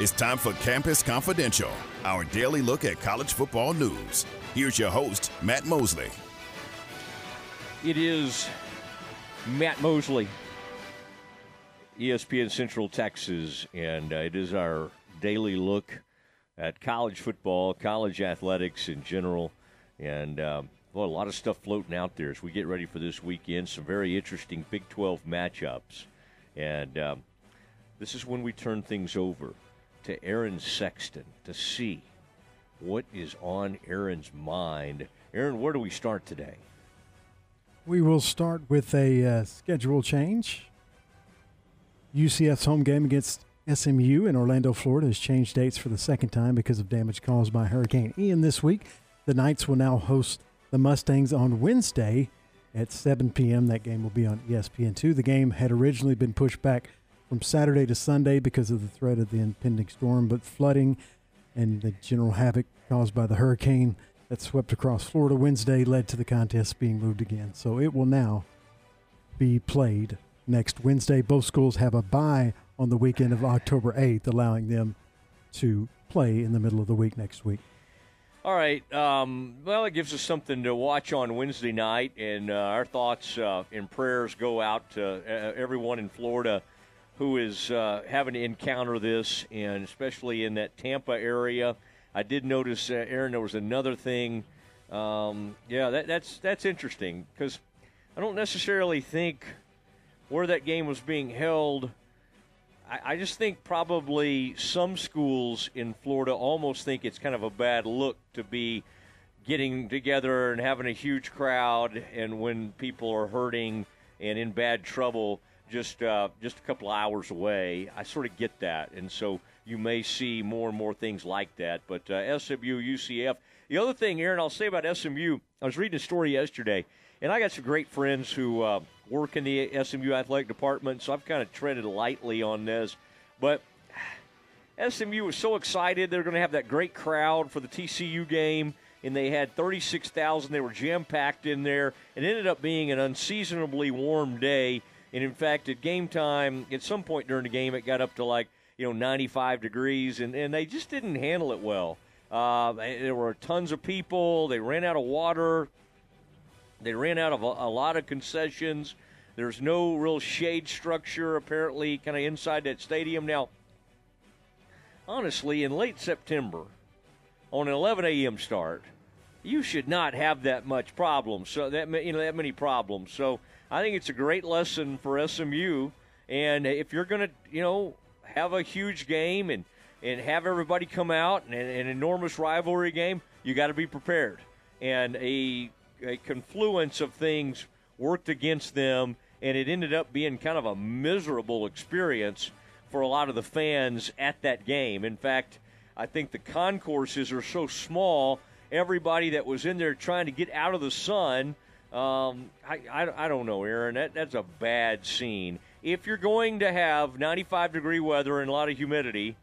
It's time for Campus Confidential. our daily look at college football news. Here's your host, Matt Mosley. It is Matt Mosley, ESPN Central Texas, and uh, it is our daily look at college football, college athletics in general, and um, well, a lot of stuff floating out there as we get ready for this weekend. Some very interesting Big 12 matchups, and um, this is when we turn things over to Aaron Sexton to see what is on Aaron's mind. Aaron, where do we start today? We will start with a uh, schedule change. UCF's home game against SMU in Orlando, Florida has changed dates for the second time because of damage caused by Hurricane Ian this week. The Knights will now host the Mustangs on Wednesday at 7 p.m. That game will be on ESPN2. The game had originally been pushed back from Saturday to Sunday because of the threat of the impending storm, but flooding and the general havoc caused by the hurricane that swept across Florida Wednesday led to the contest being moved again. So it will now be played next Wednesday. Both schools have a bye on the weekend of October 8th, allowing them to play in the middle of the week next week. All right. Um, well, it gives us something to watch on Wednesday night, and uh, our thoughts uh, and prayers go out to uh, everyone in Florida who is uh, having to encounter this, and especially in that Tampa area. I did notice, uh, Aaron, there was another thing. Um, yeah, that, that's that's interesting because I don't necessarily think where that game was being held. I, I just think probably some schools in Florida almost think it's kind of a bad look to be getting together and having a huge crowd, and when people are hurting and in bad trouble, just uh, just a couple hours away. I sort of get that, and so you may see more and more things like that. But uh, SMU, UCF. The other thing, Aaron, I'll say about SMU, I was reading a story yesterday, and I got some great friends who uh, work in the SMU athletic department, so I've kind of treaded lightly on this. But SMU was so excited they're going to have that great crowd for the TCU game, and they had 36,000. They were jam packed in there. It ended up being an unseasonably warm day. And in fact, at game time, at some point during the game, it got up to like you know 95 degrees, and, and they just didn't handle it well. Uh, there were tons of people. They ran out of water. They ran out of a, a lot of concessions. There's no real shade structure apparently, kind of inside that stadium. Now, honestly, in late September, on an 11 a.m. start, you should not have that much problem. So that you know that many problems. So I think it's a great lesson for SMU. And if you're going to, you know, have a huge game and and have everybody come out and an enormous rivalry game, you got to be prepared. And a a confluence of things worked against them, and it ended up being kind of a miserable experience for a lot of the fans at that game. In fact, I think the concourses are so small, everybody that was in there trying to get out of the sun. Um, I, I, I, don't know, Aaron. That, that's a bad scene. If you're going to have 95 degree weather and a lot of humidity,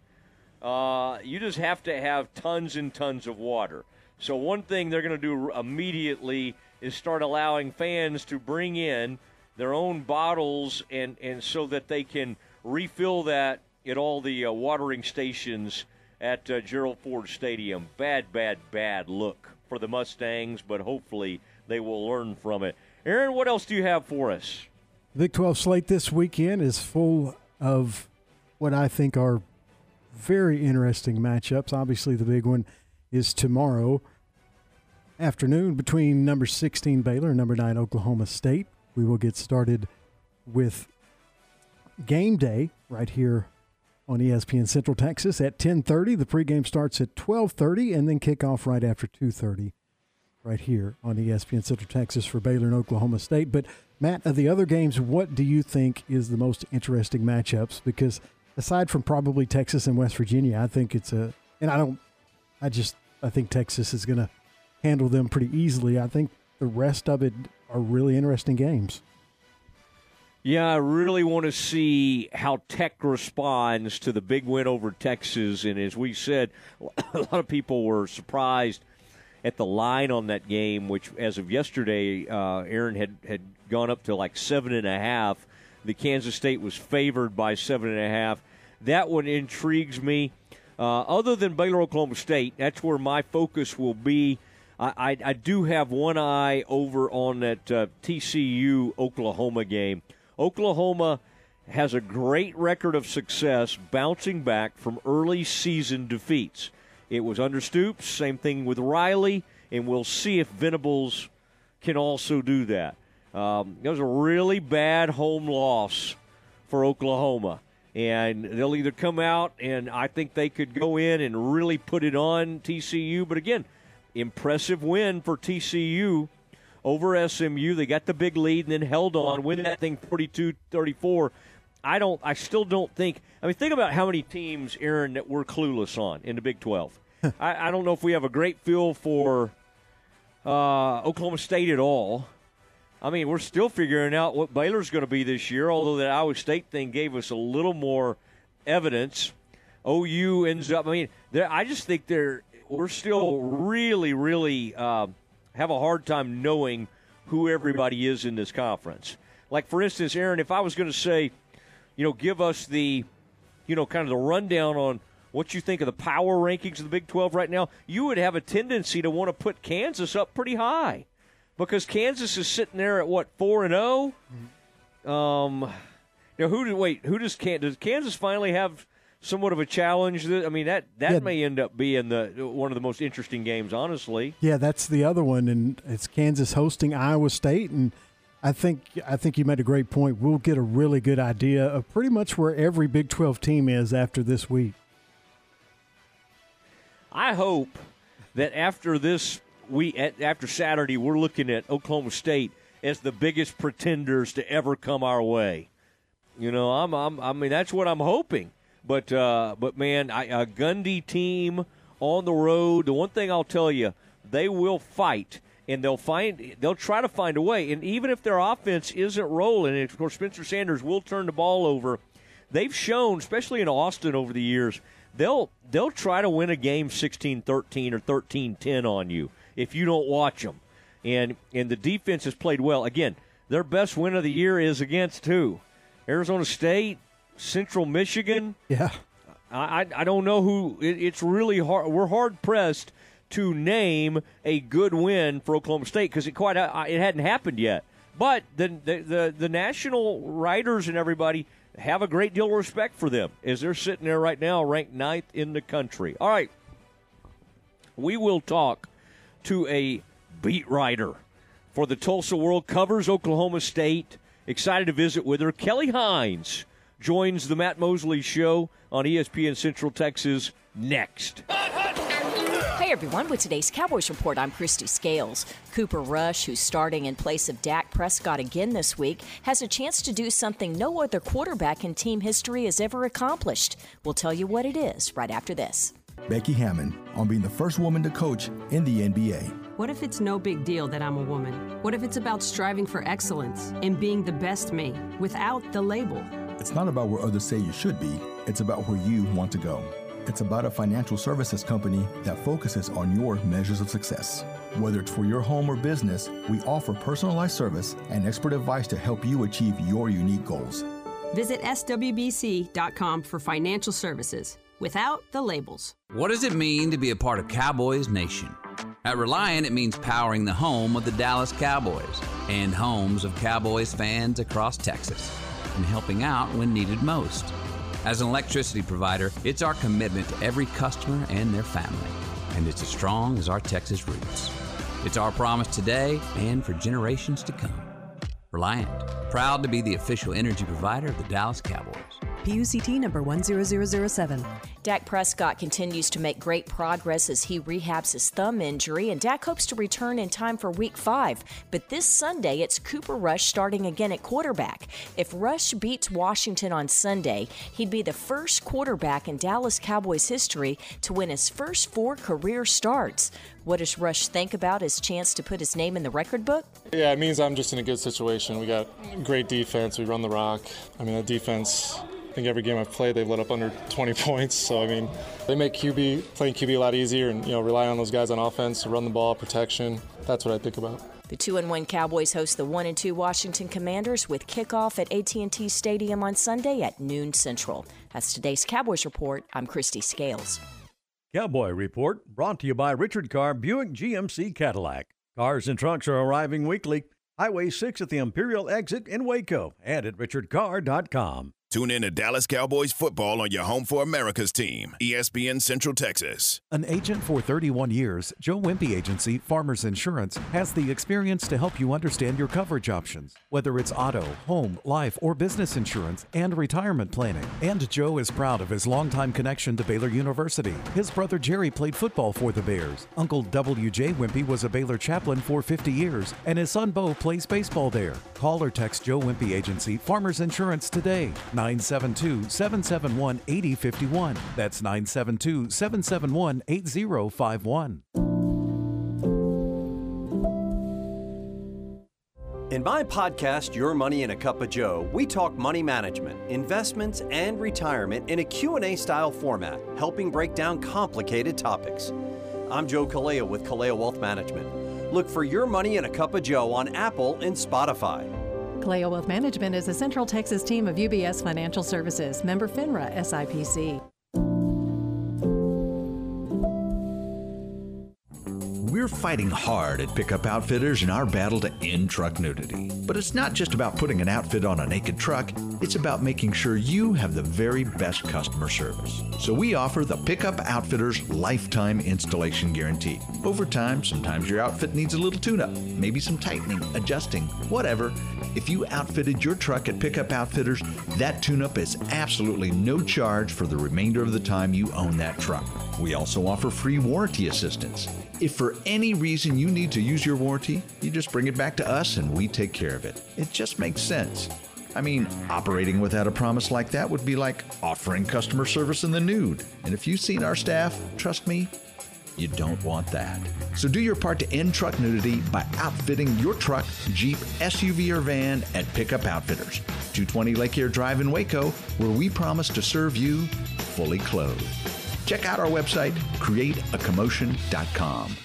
uh, you just have to have tons and tons of water. So one thing they're going to do immediately is start allowing fans to bring in their own bottles and, and so that they can refill that at all the uh, watering stations at uh, Gerald Ford Stadium. Bad, bad, bad look for the Mustangs, but hopefully they will learn from it. Aaron, what else do you have for us? The Big 12 slate this weekend is full of what I think are very interesting matchups. Obviously, the big one is tomorrow afternoon between number 16 Baylor and number 9 Oklahoma State. We will get started with game day right here on ESPN Central Texas at 10:30. The pregame starts at 12:30 and then kickoff right after 2:30 right here on ESPN Central Texas for Baylor and Oklahoma State. But Matt, of the other games, what do you think is the most interesting matchups because aside from probably Texas and West Virginia, I think it's a and I don't I just I think Texas is going to handle them pretty easily. I think the rest of it are really interesting games. Yeah, I really want to see how Tech responds to the big win over Texas. And as we said, a lot of people were surprised at the line on that game, which as of yesterday, uh, Aaron had, had gone up to like seven and a half. The Kansas State was favored by seven and a half. That one intrigues me. Uh, other than Baylor Oklahoma State, that's where my focus will be. I, I, I do have one eye over on that uh, TCU Oklahoma game. Oklahoma has a great record of success bouncing back from early season defeats. It was under Stoops, same thing with Riley, and we'll see if Venables can also do that. Um, it was a really bad home loss for Oklahoma. And they'll either come out and I think they could go in and really put it on TCU. But again, impressive win for TCU over SMU. They got the big lead and then held on, win that thing 42 34. I don't. I still don't think. I mean, think about how many teams, Aaron, that we're clueless on in the Big Twelve. I, I, don't know if we have a great feel for uh, Oklahoma State at all. I mean, we're still figuring out what Baylor's going to be this year. Although that Iowa State thing gave us a little more evidence. OU ends up. I mean, I just think they're. We're still really, really uh, have a hard time knowing who everybody is in this conference. Like for instance, Aaron, if I was going to say you know, give us the, you know, kind of the rundown on what you think of the power rankings of the Big 12 right now, you would have a tendency to want to put Kansas up pretty high because Kansas is sitting there at what four and zero. Oh? Um, you know, who do wait? Who does Kansas? Does Kansas finally have somewhat of a challenge? I mean, that that yeah. may end up being the one of the most interesting games, honestly. Yeah, that's the other one, and it's Kansas hosting Iowa State, and I think I think you made a great point. We'll get a really good idea of pretty much where every Big 12 team is after this week. I hope that after this week, after Saturday, we're looking at Oklahoma State as the biggest pretenders to ever come our way. You know, I'm, I'm I mean that's what I'm hoping. But uh, but man, I, a Gundy team on the road. The one thing I'll tell you, they will fight and they'll find they'll try to find a way. And even if their offense isn't rolling, and of course Spencer Sanders will turn the ball over, they've shown, especially in Austin over the years, they'll they'll try to win a game 16-13 or 13-10 on you if you don't watch them. And and the defense has played well. Again, their best win of the year is against who? Arizona State, Central Michigan. Yeah. I, I don't know who. It, it's really hard. We're hard pressed to name a good win for Oklahoma State because it quite uh, it hadn't happened yet. But the, the, the the national writers and everybody have a great deal of respect for them as they're sitting there right now, ranked ninth in the country. All right, we will talk to a beat writer for the Tulsa World, covers Oklahoma State. Excited to visit with her. Kelly Hines joins the Matt Mosley Show on ESPN Central Texas next. Hey everyone, with today's Cowboys Report, I'm Christy Scales. Cooper Rush, who's starting in place of Dak Prescott again this week, has a chance to do something no other quarterback in team history has ever accomplished. We'll tell you what it is right after this. Becky Hammon on being the first woman to coach in the NBA. What if it's no big deal that I'm a woman? What if it's about striving for excellence and being the best me without the label? It's not about where others say you should be, it's about where you want to go. It's about a financial services company that focuses on your measures of success. Whether it's for your home or business, we offer personalized service and expert advice to help you achieve your unique goals. Visit swbc.com for financial services without the labels. What does it mean to be a part of Cowboys Nation? At Reliant, it means powering the home of the Dallas Cowboys and homes of Cowboys fans across Texas and helping out when needed most. As an electricity provider, it's our commitment to every customer and their family, and it's as strong as our Texas roots. It's our promise today and for generations to come. Reliant, proud to be the official energy provider of the Dallas Cowboys. PUCT number 10007. Dak Prescott continues to make great progress as he rehabs his thumb injury, and Dak hopes to return in time for week five. But this Sunday, it's Cooper Rush starting again at quarterback. If Rush beats Washington on Sunday, he'd be the first quarterback in Dallas Cowboys history to win his first four career starts. What does Rush think about his chance to put his name in the record book? Yeah, it means I'm just in a good situation. We got great defense. We run the rock. I mean, the defense think every game I've played, they've let up under 20 points. So I mean, they make QB playing QB a lot easier, and you know, rely on those guys on offense to run the ball, protection. That's what I think about. The 2 and 1 Cowboys host the 1 and 2 Washington Commanders with kickoff at AT&T Stadium on Sunday at noon Central. That's today's Cowboys report. I'm Christy Scales. Cowboy Report brought to you by Richard Carr Buick GMC Cadillac. Cars and trucks are arriving weekly. Highway 6 at the Imperial exit in Waco and at richardcarr.com. Tune in to Dallas Cowboys football on your home for America's team, ESPN Central Texas. An agent for 31 years, Joe Wimpy Agency, Farmers Insurance, has the experience to help you understand your coverage options, whether it's auto, home, life, or business insurance and retirement planning. And Joe is proud of his longtime connection to Baylor University. His brother Jerry played football for the Bears. Uncle W.J. Wimpy was a Baylor chaplain for 50 years, and his son Bo plays baseball there. Call or text Joe Wimpy Agency, Farmers Insurance today. 972 771 8051. That's 972 771 8051. In my podcast, Your Money in a Cup of Joe, we talk money management, investments, and retirement in a Q&A style format, helping break down complicated topics. I'm Joe Kalea with Kalea Wealth Management. Look for Your Money in a Cup of Joe on Apple and Spotify. Kaleo Wealth Management is a Central Texas team of UBS Financial Services, member FINRA SIPC. We're fighting hard at Pickup Outfitters in our battle to end truck nudity. But it's not just about putting an outfit on a naked truck, it's about making sure you have the very best customer service. So we offer the Pickup Outfitters Lifetime Installation Guarantee. Over time, sometimes your outfit needs a little tune up, maybe some tightening, adjusting, whatever. If you outfitted your truck at Pickup Outfitters, that tune up is absolutely no charge for the remainder of the time you own that truck. We also offer free warranty assistance. If for any reason you need to use your warranty, you just bring it back to us and we take care of it. It just makes sense. I mean, operating without a promise like that would be like offering customer service in the nude. And if you've seen our staff, trust me, you don't want that. So do your part to end truck nudity by outfitting your truck, Jeep, SUV, or van at Pickup Outfitters, 220 Lake Air Drive in Waco, where we promise to serve you fully clothed. Check out our website, createacommotion.com.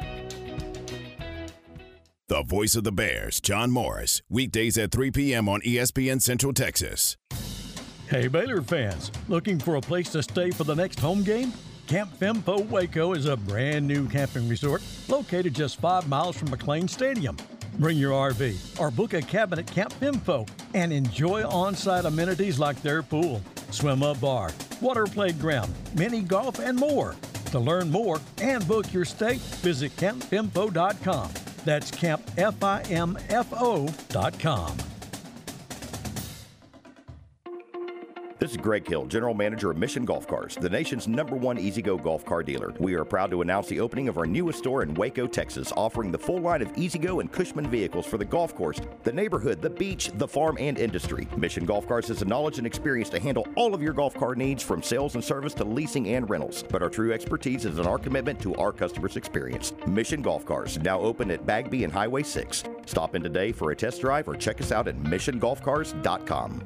The voice of the Bears, John Morris, weekdays at 3 p.m. on ESPN Central Texas. Hey, Baylor fans, looking for a place to stay for the next home game? Camp Fimfo Waco is a brand new camping resort located just five miles from McLane Stadium. Bring your RV or book a cabin at Camp Fimfo and enjoy on site amenities like their pool, swim up bar, water playground, mini golf, and more. To learn more and book your stay, visit campfimfo.com. That's campfimfo.com. This is Greg Hill, General Manager of Mission Golf Cars, the nation's number one E-Z-GO golf car dealer. We are proud to announce the opening of our newest store in Waco, Texas, offering the full line of E-Z-GO and Cushman vehicles for the golf course, the neighborhood, the beach, the farm, and industry. Mission Golf Cars has the knowledge and experience to handle all of your golf car needs from sales and service to leasing and rentals. But our true expertise is in our commitment to our customers' experience. Mission Golf Cars, now open at Bagby and Highway 6. Stop in today for a test drive or check us out at missiongolfcars.com.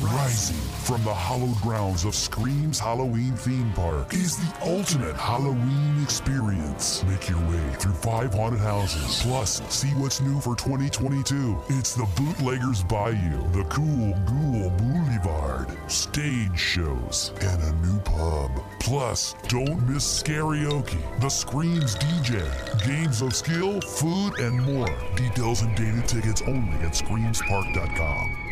Rising from the hallowed grounds of Scream's Halloween theme park is the ultimate Halloween experience. Make your way through five haunted houses, plus see what's new for 2022. It's the Bootleggers Bayou, the Cool Ghoul Boulevard, stage shows, and a new pub. Plus, don't miss Karaoke, the Screams DJ, games of skill, food, and more. Details and dated tickets only at screamspark.com.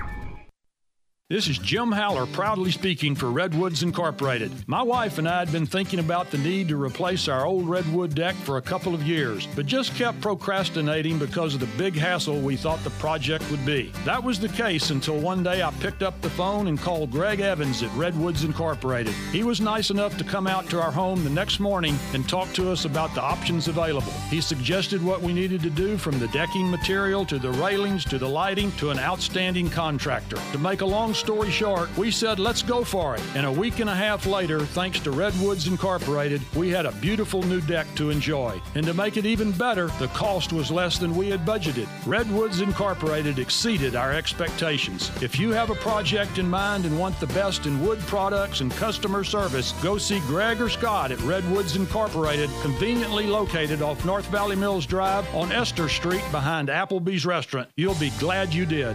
This is Jim Haller proudly speaking for Redwoods Incorporated. My wife and I had been thinking about the need to replace our old redwood deck for a couple of years, but just kept procrastinating because of the big hassle we thought the project would be. That was the case until one day I picked up the phone and called Greg Evans at Redwoods Incorporated. He was nice enough to come out to our home the next morning and talk to us about the options available. He suggested what we needed to do from the decking material to the railings to the lighting to an outstanding contractor. To make a long story short, we said, let's go for it. And a week and a half later, thanks to Redwoods Incorporated, we had a beautiful new deck to enjoy. And to make it even better, the cost was less than we had budgeted. Redwoods Incorporated exceeded our expectations. If you have a project in mind and want the best in wood products and customer service, go see Greg or Scott at Redwoods Incorporated, conveniently located off North Valley Mills Drive on Esther Street behind Applebee's Restaurant. You'll be glad you did.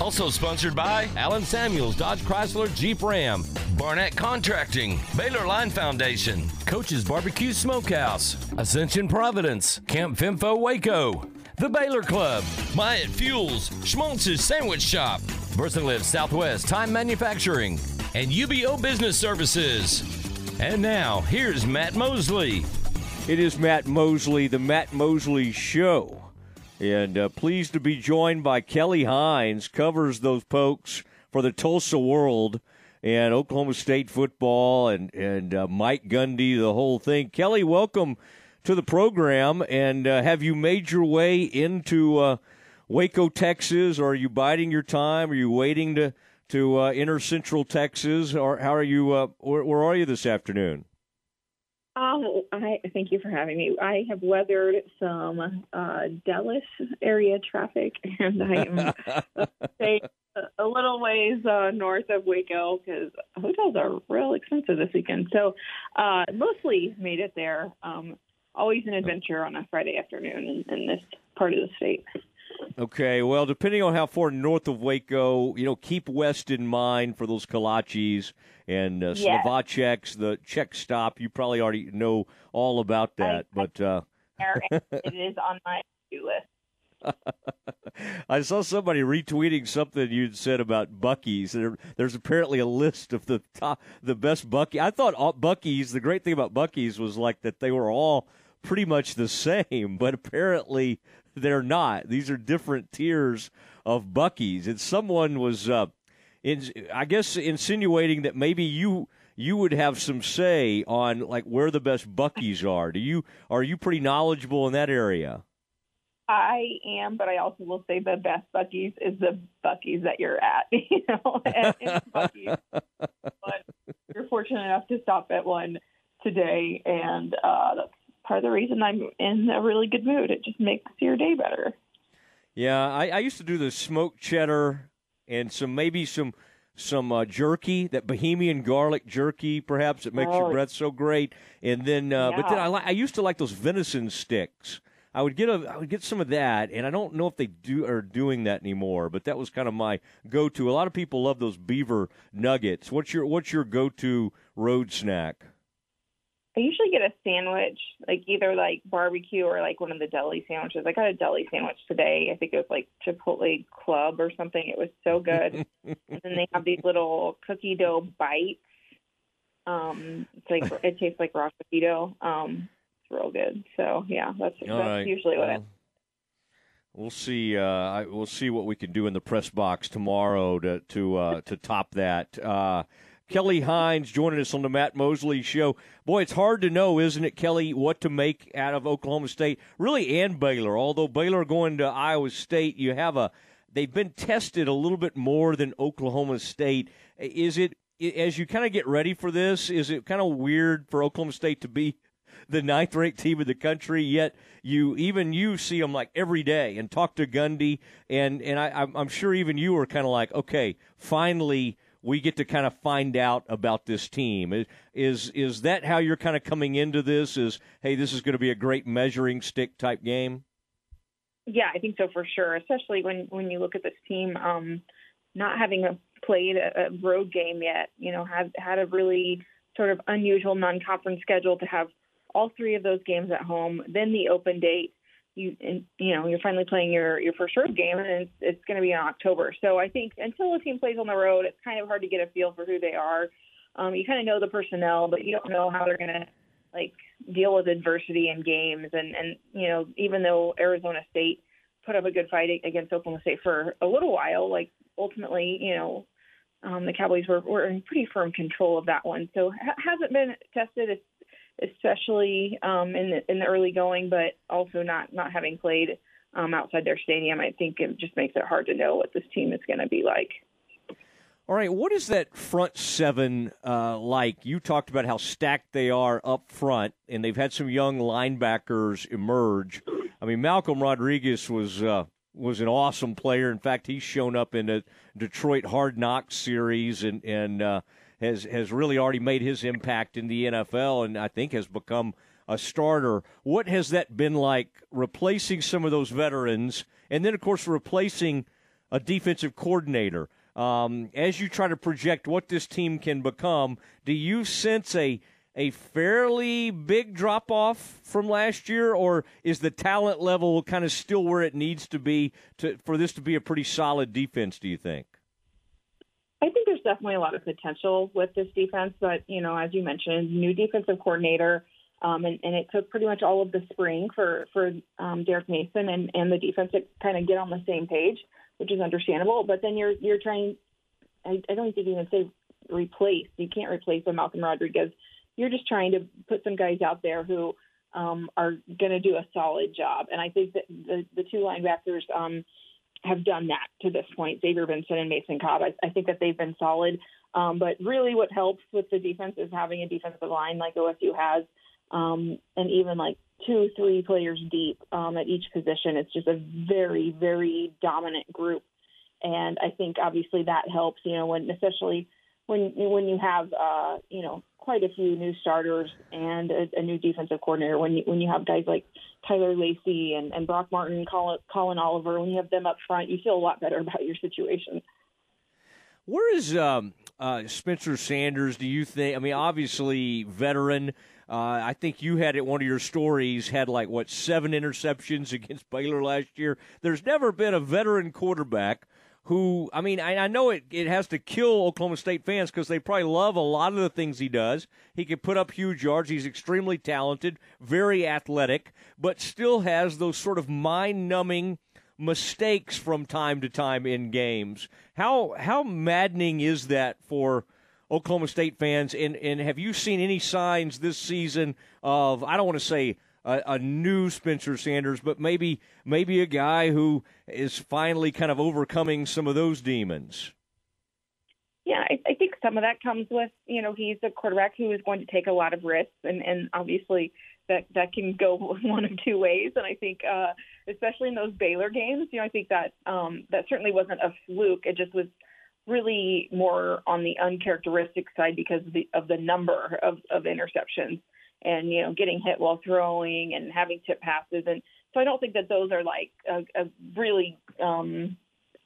Also sponsored by Allen Samuels Dodge Chrysler Jeep Ram, Barnett Contracting, Baylor Line Foundation, Coach's Barbecue Smokehouse, Ascension Providence, Camp Fimfo Waco, The Baylor Club, Myatt Fuels, Schmaltz's Sandwich Shop, Versalift Southwest Time Manufacturing, and UBEO Business Services. And now, here's Matt Mosley. It is Matt Mosley, the Matt Mosley Show. And uh, pleased to be joined by Kelly Hines, covers those pokes for the Tulsa World and Oklahoma State football and, and uh, Mike Gundy, the whole thing. Kelly, welcome to the program. And uh, have you made your way into uh, Waco, Texas, or are you biding your time? Are you waiting to, to uh, enter Central Texas? Or how are you? Uh, where, where are you this afternoon? Um, I thank you for having me. I have weathered some uh, Dallas area traffic, and I am staying a little ways uh, north of Waco because hotels are real expensive this weekend. So, uh, mostly made it there. Um, always an adventure on a Friday afternoon in, in this part of the state. Okay, well, depending on how far north of Waco, you know, keep west in mind for those kolaches and uh, Yes. Slovaceks, the Czech stop. You probably already know all about that, but uh, it is on my to-do list. I saw somebody retweeting something you'd said about Buc-ee's. There, there's apparently a list of the top, the best Buc-ee. I thought all, Buc-ee's. The great thing about Buc-ee's was like that they were all pretty much the same, but apparently they're not. These are different tiers of Buc-ee's. And someone was, uh, I guess, insinuating that maybe you you would have some say on like where the best Buc-ee's are. Do you are you pretty knowledgeable in that area? I am, but I also will say the best Buc-ee's is the Buc-ee's that you're at. You know, and, and Buc-ee's. But you're fortunate enough to stop at one today, and uh, that's part of the reason I'm in a really good mood. It just makes your day better. Yeah, I, I used to do the smoked cheddar and some maybe some some uh, jerky, that Bohemian garlic jerky, perhaps that makes your Oh. breath so great. And then, uh, but then I, li- I used to like those venison sticks. I would get a I would get some of that, and I don't know if they do are doing that anymore. But that was kind of my go to. A lot of people love those beaver nuggets. What's your what's your go to road snack? I usually get a sandwich, like either like barbecue or like one of the deli sandwiches. I got a deli sandwich today. I think it was like Chipotle Club or something. It was so good. and then they have these little cookie dough bites. Um, it's like it tastes like raw cookie dough. Um, it's real good. So yeah, that's All that's right. usually what I. Well, We'll see. Uh, I, we'll see what we can do in the press box tomorrow to to uh, to top that. Uh, Kelly Hines joining us on the Matt Mosley Show. Boy, it's hard to know, isn't it, Kelly, what to make out of Oklahoma State, really, and Baylor. Although Baylor going to Iowa State, you have a they've been tested a little bit more than Oklahoma State. Is it as you kind of get ready for this? Is it kind of weird for Oklahoma State to be the ninth ranked team in the country, yet you even you see them like every day and talk to Gundy, and and I, I'm, sure even you were kind of like, okay, finally we get to kind of find out about this team. Is is that how you're kind of coming into this? Is hey, this is going to be a great measuring stick type game? Yeah, I think so for sure. Especially when when you look at this team, um, not having a, played a, a road game yet. You know, had had a really sort of unusual non-conference schedule to have all three of those games at home, then the open date. You you know you're finally playing your your first road game, and it's, it's going to be in October. So I think until a team plays on the road, it's kind of hard to get a feel for who they are. Um, you kind of know the personnel, but you don't know how they're going to like deal with adversity in games. And and you know even though Arizona State put up a good fight against Oklahoma State for a little while, like ultimately you know um, the Cowboys were, were in pretty firm control of that one. So ha- hasn't been tested, especially um, in the in the early going, but also not not having played um, outside their stadium. I think it just makes it hard to know what this team is going to be like. All right, what is that front seven uh, like? You talked about how stacked they are up front, and they've had some young linebackers emerge. I mean, Malcolm Rodriguez was uh, was an awesome player. In fact, he's shown up in a Detroit Hard Knocks series and and uh, has has really already made his impact in the NFL, and I think has become a starter. What has that been like replacing some of those veterans, and then of course replacing a defensive coordinator? Um, as you try to project what this team can become, do you sense a a fairly big drop off from last year, or is the talent level kind of still where it needs to be to for this to be a pretty solid defense? Do you think? I think there's definitely a lot of potential with this defense, but you know, as you mentioned, new defensive coordinator, um, and, and, it took pretty much all of the spring for for um, Derek Mason and, and the defense to kind of get on the same page, which is understandable. But then you're you're trying. I, I don't think you can say replace. You can't replace a Malcolm Rodriguez you're just trying to put some guys out there who um, are going to do a solid job. And I think that the, the two linebackers um, have done that to this point, Xavier Benson and Mason Cobb. I, I think that they've been solid. Um, but really, what helps with the defense is having a defensive line like OSU has, um, and even like two, three players deep um, at each position. It's just a very, very dominant group. And I think obviously that helps, you know, when especially when when you have uh, you know quite a few new starters and a, a, new defensive coordinator. When you when you have guys like Tyler Lacy and, and Brock Martin, Colin, Collin Oliver, when you have them up front, you feel a lot better about your situation. Where is um, uh, Spencer Sanders? Do you think? I mean, obviously veteran. Uh, I think you had it. One of your stories had like what seven interceptions against Baylor last year. There's never been a veteran quarterback who, I mean, I, I know it, it has to kill Oklahoma State fans because they probably love a lot of the things he does. He can put up huge yards. He's extremely talented, very athletic, but still has those sort of mind numbing mistakes from time to time in games. How how maddening is that for Oklahoma State fans? And and have you seen any signs this season of I don't want to say a, a, new Spencer Sanders, but maybe maybe a guy who is finally kind of overcoming some of those demons. Yeah, I, I think some of that comes with you know he's a quarterback who is going to take a lot of risks, and and obviously that that can go one of two ways. And I think uh, especially in those Baylor games, you know, I think that um, that certainly wasn't a fluke. It just was really more on the uncharacteristic side because of the of the number of, of interceptions and you know getting hit while throwing and having tip passes and so I don't think that those are like a, a really um,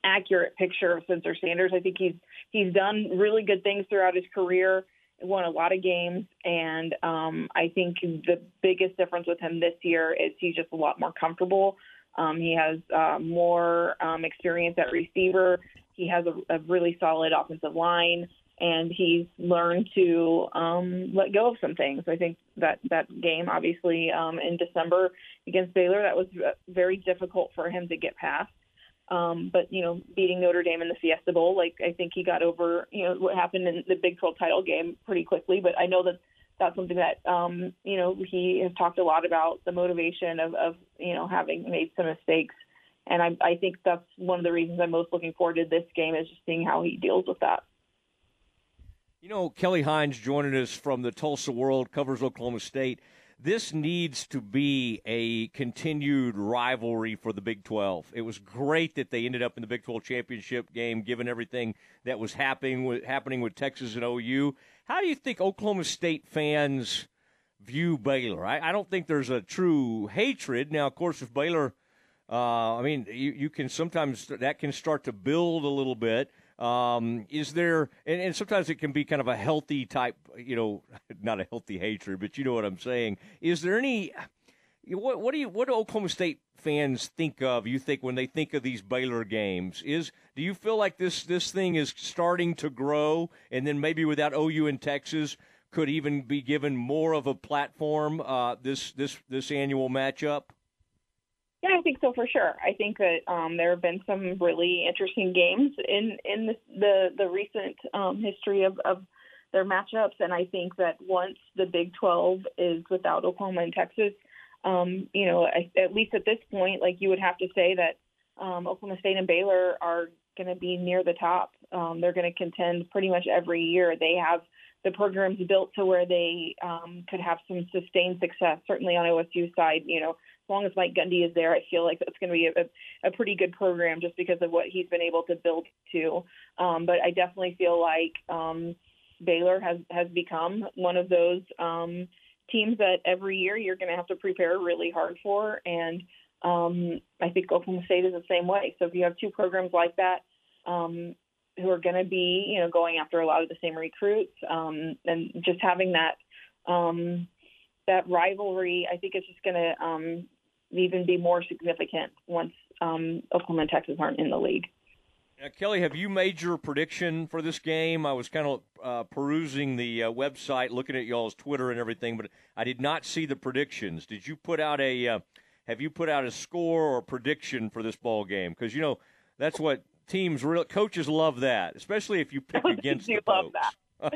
accurate picture of Spencer Sanders. I think he's he's done really good things throughout his career, won a lot of games, and um, I think the biggest difference with him this year is he's just a lot more comfortable. Um, he has uh, more um, experience at receiver. He has a, a really solid offensive line and he's learned to um, let go of some things. I think that that game, obviously um, in December against Baylor, that was very difficult for him to get past. Um, but you know, beating Notre Dame in the Fiesta Bowl, like I think he got over you know what happened in the Big 12 title game pretty quickly. But I know that that's something that um, you know he has talked a lot about the motivation of, of you know having made some mistakes. And I, I think that's one of the reasons I'm most looking forward to this game is just seeing how he deals with that. You know, Kelly Hines joining us from the Tulsa World, covers Oklahoma State. this needs to be a continued rivalry for the Big 12. It was great that they ended up in the Big 12 championship game, given everything that was happening with happening with Texas and OU. How do you think Oklahoma State fans view Baylor? I, I don't think there's a true hatred. Now, of course, if Baylor, uh, I mean, you, you can sometimes that can start to build a little bit. Um, is there, and, and, sometimes it can be kind of a healthy type, you know, not a healthy hatred, but you know what I'm saying. Is there any, what, what do you, what do Oklahoma State fans think of? You think when they think of these Baylor games, is do you feel like this this thing is starting to grow, and then maybe without OU in Texas, could even be given more of a platform uh, this this this annual matchup? Yeah, I think so for sure. I think that um, there have been some really interesting games in in the the, the recent um, history of, of their matchups, and I think that once the Big 12 is without Oklahoma and Texas, um, you know, at least at this point, like you would have to say that um, Oklahoma State and Baylor are going to be near the top. Um, they're going to contend pretty much every year. They have the programs built to where they um, could have some sustained success. Certainly on OSU side, you know, long as Mike Gundy is there, I feel like that's going to be a, a pretty good program just because of what he's been able to build to. Um, but I definitely feel like um, Baylor has has become one of those um, teams that every year you're going to have to prepare really hard for, and um, I think Oklahoma State is the same way. So if you have two programs like that. Um, who are going to be, you know, going after a lot of the same recruits, um, and just having that um, that rivalry, I think it's just going to um, even be more significant once um, Oklahoma and Texas aren't in the league. Now, Kelly, have you made your prediction for this game? I was kind of uh, perusing the uh, website, looking at y'all's Twitter and everything, but I did not see the predictions. Did you put out a uh, have you put out a score or prediction for this ball game? Because you know that's what teams real coaches love that, especially if you pick against the love folks. that.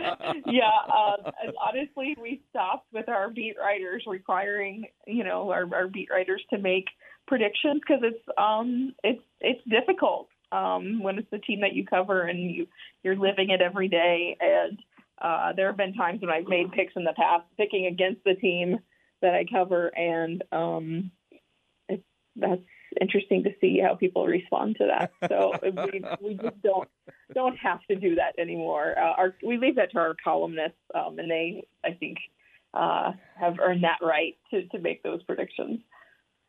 yeah, uh, honestly, we stopped with our beat writers requiring, you know, our, our beat writers to make predictions because it's um it's it's difficult um when it's the team that you cover and you you're living it every day. And uh there have been times when I've made picks in the past picking against the team that I cover and um it's that's interesting to see how people respond to that. So we, we just don't don't have to do that anymore. Uh, our, we leave that to our columnists, um, and they, I think, uh, have earned that right to, to make those predictions.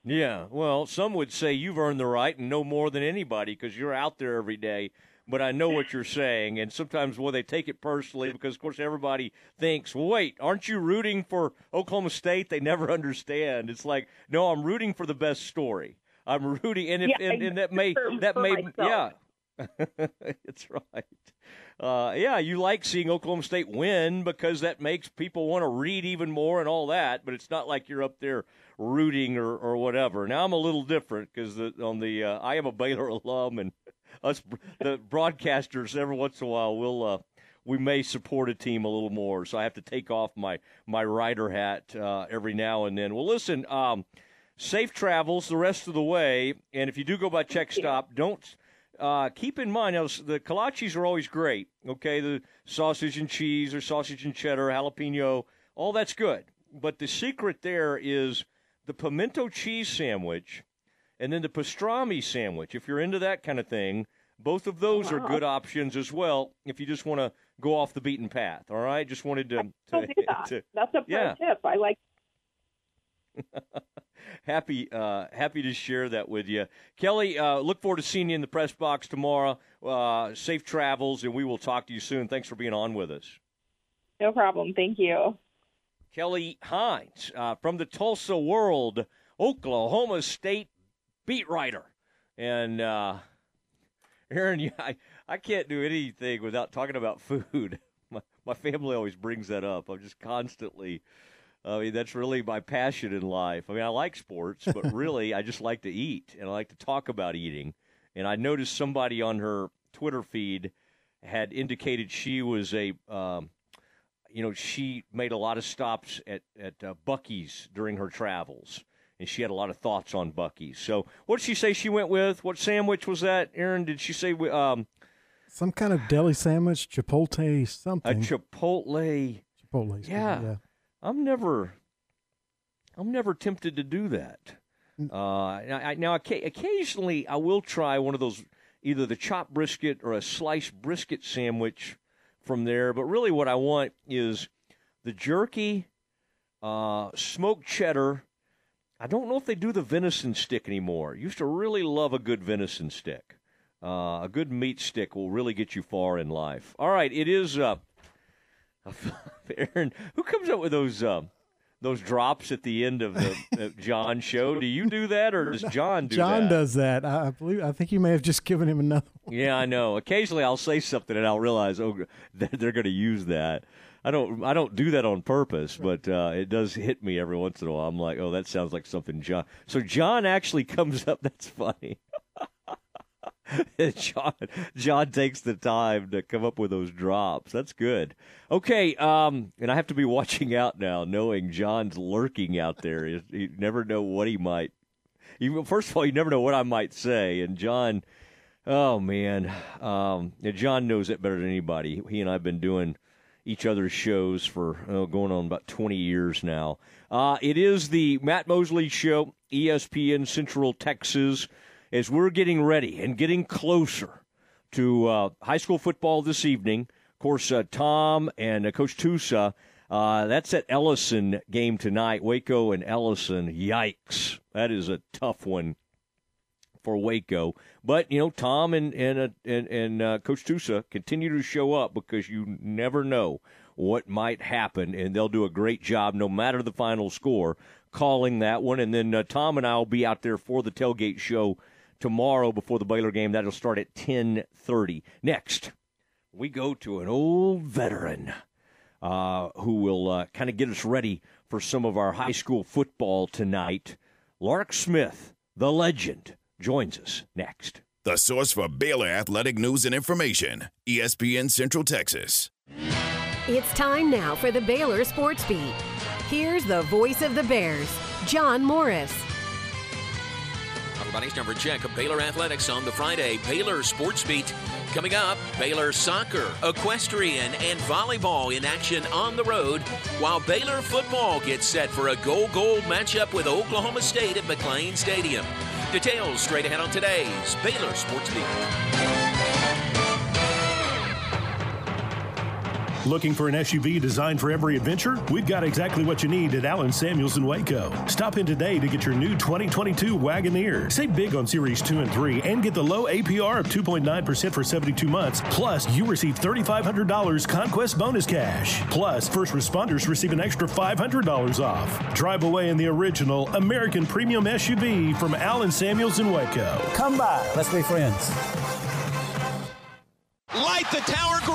Yeah, well, some would say you've earned the right and no more than anybody because you're out there every day. But I know what you're saying, and sometimes well they take it personally because, of course, everybody thinks, "Well, wait, aren't you rooting for Oklahoma State?" They never understand. It's like, no, I'm rooting for the best story. I'm rooting, and if yeah, and, and, that may that may myself. yeah, it's right. Uh, yeah, you like seeing Oklahoma State win because that makes people want to read even more and all that. But it's not like you're up there rooting or, or whatever. Now I'm a little different because on the uh, I am a Baylor alum, and us the broadcasters every once in a while will uh, we may support a team a little more. So I have to take off my my rider hat uh, every now and then. Well, listen. Um, safe travels the rest of the way. And if you do go by Czech Stop, don't uh, keep in mind now, the kolaches are always great. Okay, the sausage and cheese or sausage and cheddar, jalapeno, all that's good. But the secret there is the pimento cheese sandwich and then the pastrami sandwich. If you're into that kind of thing, both of those wow. are good options as well. If you just want to go off the beaten path, all right. Just wanted to. to, to, that. to That's a pro yeah. tip. I like. happy uh, happy to share that with you, Kelly. Uh, look forward to seeing you in the press box tomorrow. Uh, safe travels, and we will talk to you soon. Thanks for being on with us. No problem. Thank you. Kelly Hines uh, from the Tulsa World, Oklahoma State beat writer, and uh, Aaron, I I can't do anything without talking about food. My, my family always brings that up. I'm just constantly I mean, that's really my passion in life. I mean, I like sports, but really, I just like to eat and I like to talk about eating. And I noticed somebody on her Twitter feed had indicated she was a, um, you know, she made a lot of stops at at uh, Buc-ee's during her travels, and she had a lot of thoughts on Buc-ee's. So, what did she say she went with? What sandwich was that, Aaron? Did she say um, some kind of deli sandwich, Chipotle something? A Chipotle. Chipotle. Yeah. yeah. I'm never. I'm never tempted to do that. Uh, I, now, occasionally, I will try one of those, either the chopped brisket or a sliced brisket sandwich from there. But really, what I want is the jerky, uh, smoked cheddar. I don't know if they do the venison stick anymore. Used to really love a good venison stick. Uh, a good meat stick will really get you far in life. All right, it is. Uh, Aaron, who comes up with those? Uh, those drops at the end of the John show. Do you do that, or does John do that? John that? does that. I believe. I think you may have just given him another. One. Yeah, I know. Occasionally, I'll say something and I'll realize, oh, they're going to use that. I don't. I don't do that on purpose, but uh, it does hit me every once in a while. I'm like, oh, that sounds like something John. So John actually comes up. That's funny. John John takes the time to come up with those drops. That's good. Okay, um, and I have to be watching out now, knowing John's lurking out there. You, never know what he might. You, first of all, you never know what I might say, and John. Oh man, um, John knows it better than anybody. He and I've been doing each other's shows for oh, going on about 20 years now. Uh, it is the Matt Mosley Show, ESPN Central Texas as we're getting ready and getting closer to uh, high school football this evening. Of course, uh, Tom and uh, Coach Tusa. Uh, that's at Ellison game tonight. Waco and Ellison. Yikes! That is a tough one for Waco. But you know, Tom and and uh, and, and uh, Coach Tusa continue to show up because you never know what might happen, and they'll do a great job no matter the final score calling that one. And then uh, Tom and I will be out there for the tailgate show tomorrow before the Baylor game. That'll start at 10:30. Next, we go to an old veteran uh, who will uh, kind of get us ready for some of our high school football tonight. Lark Smith, the legend, joins us next. The source for Baylor athletic news and information, ESPN Central Texas. It's time now for the Baylor Sports Beat. Here's the voice of the Bears, John Morris. Everybody's number check of Baylor Athletics on the Friday Baylor Sports Beat. Coming up, Baylor soccer, equestrian, and volleyball in action on the road, while Baylor football gets set for a goal gold matchup with Oklahoma State at McLane Stadium. Details straight ahead on today's Baylor Sports Beat. Looking for an SUV designed for every adventure? We've got exactly what you need at Allen Samuels in Waco. Stop in today to get your new 2022 Wagoneer. Save big on Series 2 and 3 and get the low APR of 2.9% for 72 months. Plus, you receive $3,500 Conquest bonus cash. Plus, first responders receive an extra $500 off. Drive away in the original American Premium SUV from Allen Samuels in Waco. Come by. Let's be friends. Light the tower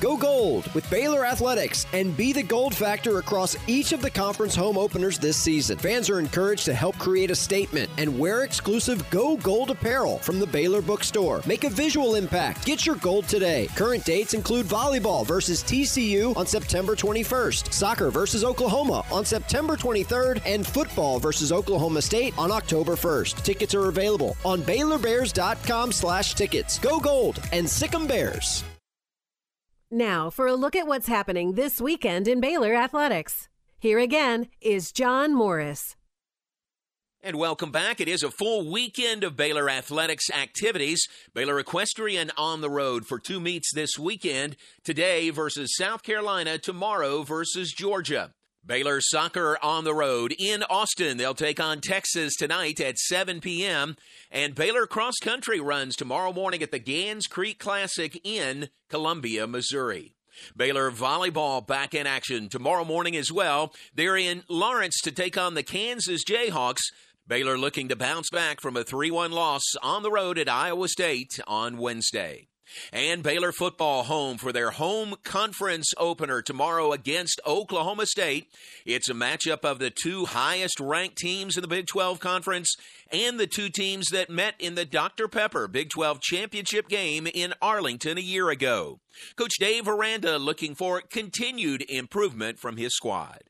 Go gold with Baylor Athletics and be the gold factor across each of the conference home openers this season. Fans are encouraged to help create a statement and wear exclusive Go Gold apparel from the Baylor Bookstore. Make a visual impact. Get your gold today. Current dates include volleyball versus TCU on September 21st, soccer versus Oklahoma on September 23rd, and football versus Oklahoma State on October 1st. Tickets are available on BaylorBears.com slash tickets. Go gold and sick 'em Bears. Now, for a look at what's happening this weekend in Baylor athletics. Here again is John Morris. And welcome back. It is a full weekend of Baylor athletics activities. Baylor Equestrian on the road for two meets this weekend. Today versus South Carolina, tomorrow versus Georgia. Baylor soccer on the road in Austin. They'll take on Texas tonight at 7 p.m. And Baylor cross country runs tomorrow morning at the Gans Creek Classic in Columbia, Missouri. Baylor volleyball back in action tomorrow morning as well. They're in Lawrence to take on the Kansas Jayhawks. Baylor looking to bounce back from a 3 1 loss on the road at Iowa State on Wednesday. And Baylor football home for their home conference opener tomorrow against Oklahoma State. It's a matchup of the two highest ranked teams in the Big 12 Conference and the two teams that met in the Dr. Pepper Big 12 championship game in Arlington a year ago. Coach Dave Aranda looking for continued improvement from his squad.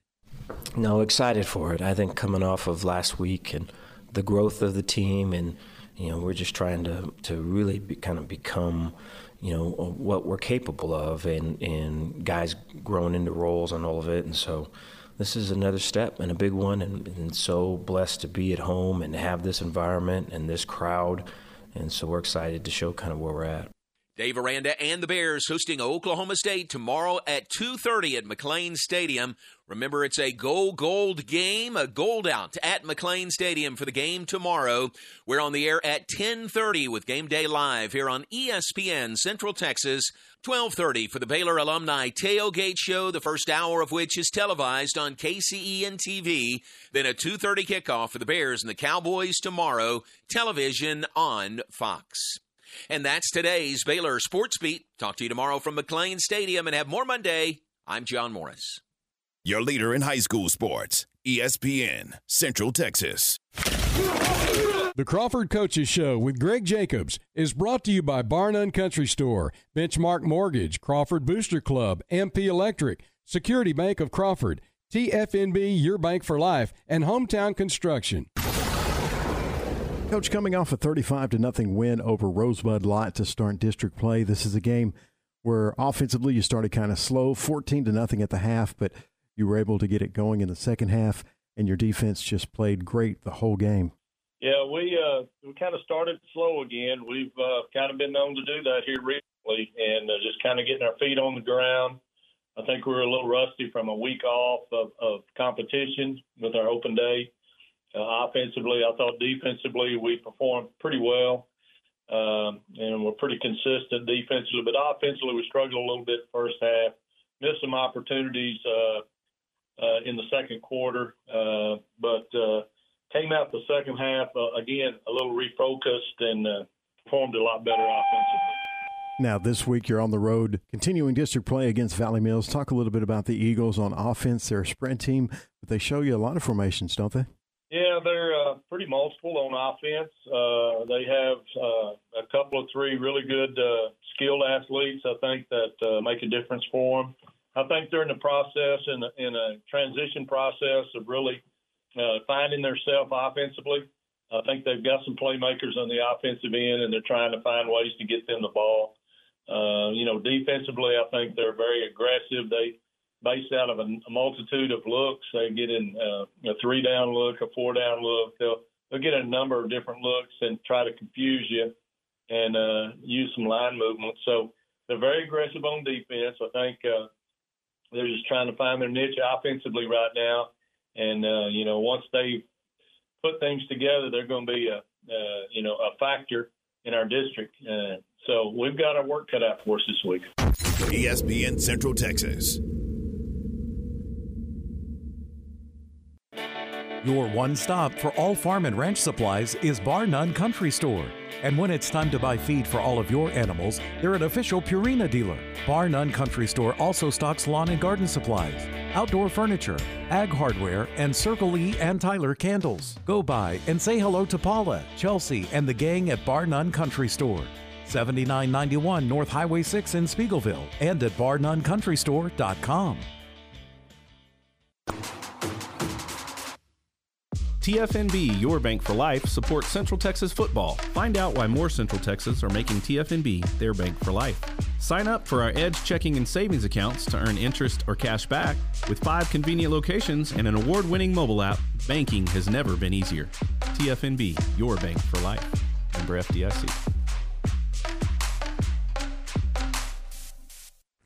No, excited for it. I think coming off of last week and the growth of the team and you know, we're just trying to to really be, kind of become, you know, uh, what we're capable of, and and guys growing into roles and all of it, and so. This is another step and a big one, and, and so blessed to be at home and have this environment and this crowd, and so we're excited to show kind of where we're at. Dave Aranda and the Bears hosting Oklahoma State tomorrow at 2:30 at McLane Stadium. Remember it's a gold gold game, a gold out at McLane Stadium for the game tomorrow. We're on the air at 10:30 with Game Day Live here on ESPN Central Texas. 12:30 for the Baylor Alumni Tailgate Show, the first hour of which is televised on KCEN TV. Then a 2:30 kickoff for the Bears and the Cowboys tomorrow, television on Fox. And that's today's Baylor Sports Beat. Talk to you tomorrow from McLane Stadium and have more Monday. I'm John Morris. Your leader in high school sports, ESPN, Central Texas. The Crawford Coaches Show with Greg Jacobs is brought to you by Bar None Country Store, Benchmark Mortgage, Crawford Booster Club, MP Electric, Security Bank of Crawford, TFNB, Your Bank for Life, and Hometown Construction. Coach, coming off a 35 to nothing win over Rosebud Lott to start district play, this is a game where offensively you started kind of slow, 14 to nothing at the half, but you were able to get it going in the second half, and your defense just played great the whole game. Yeah, we uh, we kind of started slow again. We've uh, kind of been known to do that here recently, and uh, just kind of getting our feet on the ground. I think we were a little rusty from a week off of, of competition with our open day. Uh, offensively, I thought defensively we performed pretty well, um, and we're pretty consistent defensively. But offensively, we struggled a little bit first half, missed some opportunities uh, uh, in the second quarter, uh, but uh, came out the second half uh, again a little refocused and uh, performed a lot better offensively. Now, this week you're on the road continuing district play against Valley Mills. Talk a little bit about the Eagles on offense. They're a sprint team, but they show you a lot of formations, don't they? Yeah, they're uh, pretty multiple on offense. Uh, they have uh, a couple of three really good uh, skilled athletes, I think, that uh, make a difference for them. I think they're in the process, in a, in a transition process of really uh, finding themselves offensively. I think they've got some playmakers on the offensive end, and they're trying to find ways to get them the ball. Uh, you know, defensively, I think they're very aggressive. They based out of a, a multitude of looks. They get in uh, a three down look, a four down look. They'll they'll get a number of different looks and try to confuse you and uh, use some line movement. So they're very aggressive on defense. I think uh, they're just trying to find their niche offensively right now. And uh, you know, once they put things together, they're going to be a uh, you know a factor in our district. Uh, so we've got our work cut out for us this week. ESPN Central Texas. Your one stop for all farm and ranch supplies is Bar None Country Store. And when it's time to buy feed for all of your animals, they're an official Purina dealer. Bar None Country Store also stocks lawn and garden supplies, outdoor furniture, ag hardware, and Circle E and Tyler candles. Go by and say hello to Paula, Chelsea, and the gang at Bar None Country Store. 7991 North Highway 6 in Speegleville and at barnonecountrystore.com. TFNB, your bank for life, supports Central Texas football. Find out why more Central Texas are making TFNB their bank for life. Sign up for our Edge checking and savings accounts to earn interest or cash back. With five convenient locations and an award winning mobile app, banking has never been easier. TFNB, your bank for life. Member FDIC.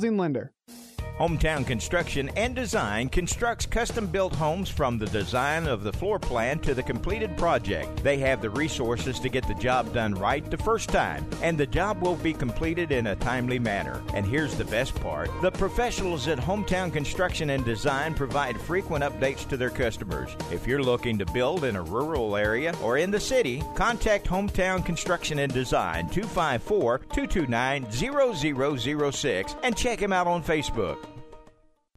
housing lender. Hometown Construction and Design constructs custom built homes from the design of the floor plan to the completed project. They have the resources to get the job done right the first time, and the job will be completed in a timely manner. And here's the best part the professionals at Hometown Construction and Design provide frequent updates to their customers. If you're looking to build in a rural area or in the city, contact Hometown Construction and Design 254 229 0006 and check them out on Facebook.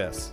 U.S.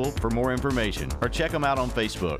for more information or check them out on Facebook.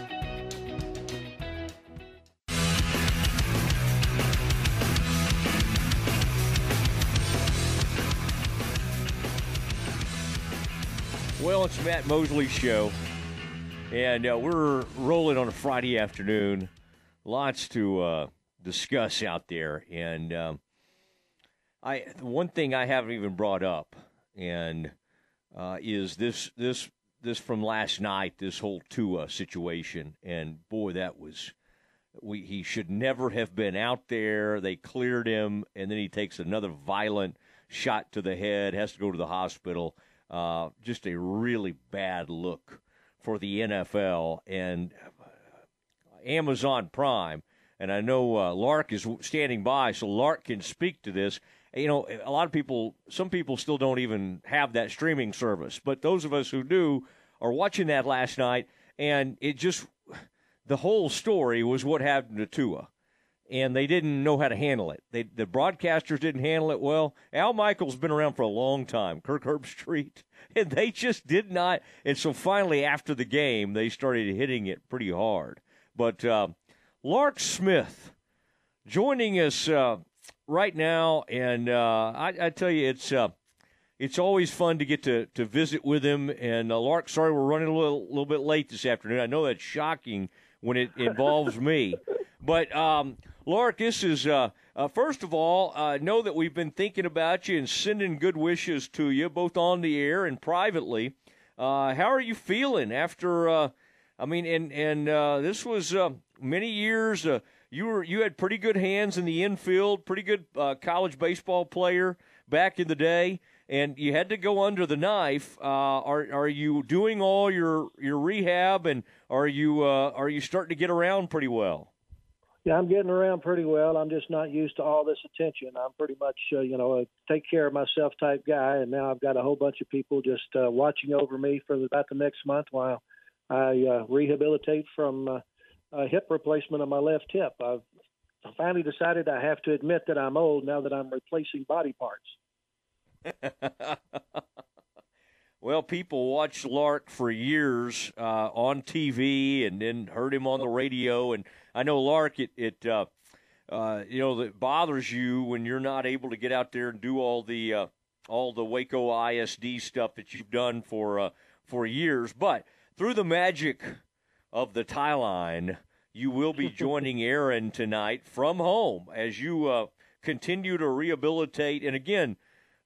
Well, it's Matt Mosley's show, and uh, we're rolling on a Friday afternoon. Lots to uh, discuss out there, and um, I one thing I haven't even brought up, and uh, is this this this from last night. This whole Tua situation, and boy, that was we he should never have been out there. They cleared him, and then he takes another violent shot to the head, has to go to the hospital. Uh, just a really bad look for the NFL and Amazon Prime. And I know uh, Lark is standing by, so Lark can speak to this. You know, a lot of people, some people still don't even have that streaming service, but those of us who do are watching that last night, and it just the whole story was what happened to Tua and they didn't know how to handle it. They, the broadcasters didn't handle it well. Al Michaels been around for a long time, Kirk Herbstreit, and they just did not. And so finally, after the game, they started hitting it pretty hard. But uh, Lark Smith joining us uh, right now, and uh, I, I, tell you, it's uh, it's always fun to get to, to visit with him. And uh, Lark, sorry we're running a little little bit late this afternoon. I know that's shocking when it involves me, but. Um, Lark, this is uh, uh, first of all, uh, know that we've been thinking about you and sending good wishes to you, both on the air and privately. Uh, how are you feeling after? Uh, I mean, and and uh, this was many years. you were you had pretty good hands in the infield, pretty good college baseball player back in the day, and you had to go under the knife. are are you doing all your your rehab, and are you are you starting to get around pretty well? Yeah, I'm getting around pretty well. I'm just not used to all this attention. I'm pretty much, uh, you know, a take care of myself type guy, and now I've got a whole bunch of people just uh, watching over me for about the next month while I uh, rehabilitate from uh, a hip replacement on my left hip. I've finally decided I have to admit that I'm old now that I'm replacing body parts. Well, people watched Lark for years uh, on TV and then heard him on the radio. And I know Lark, it, it uh, uh, you know, that bothers you when you're not able to get out there and do all the uh, all the Waco ISD stuff that you've done for uh, for years. But through the magic of the Tieline, you will be joining Aaron tonight from home as you uh, continue to rehabilitate. And again,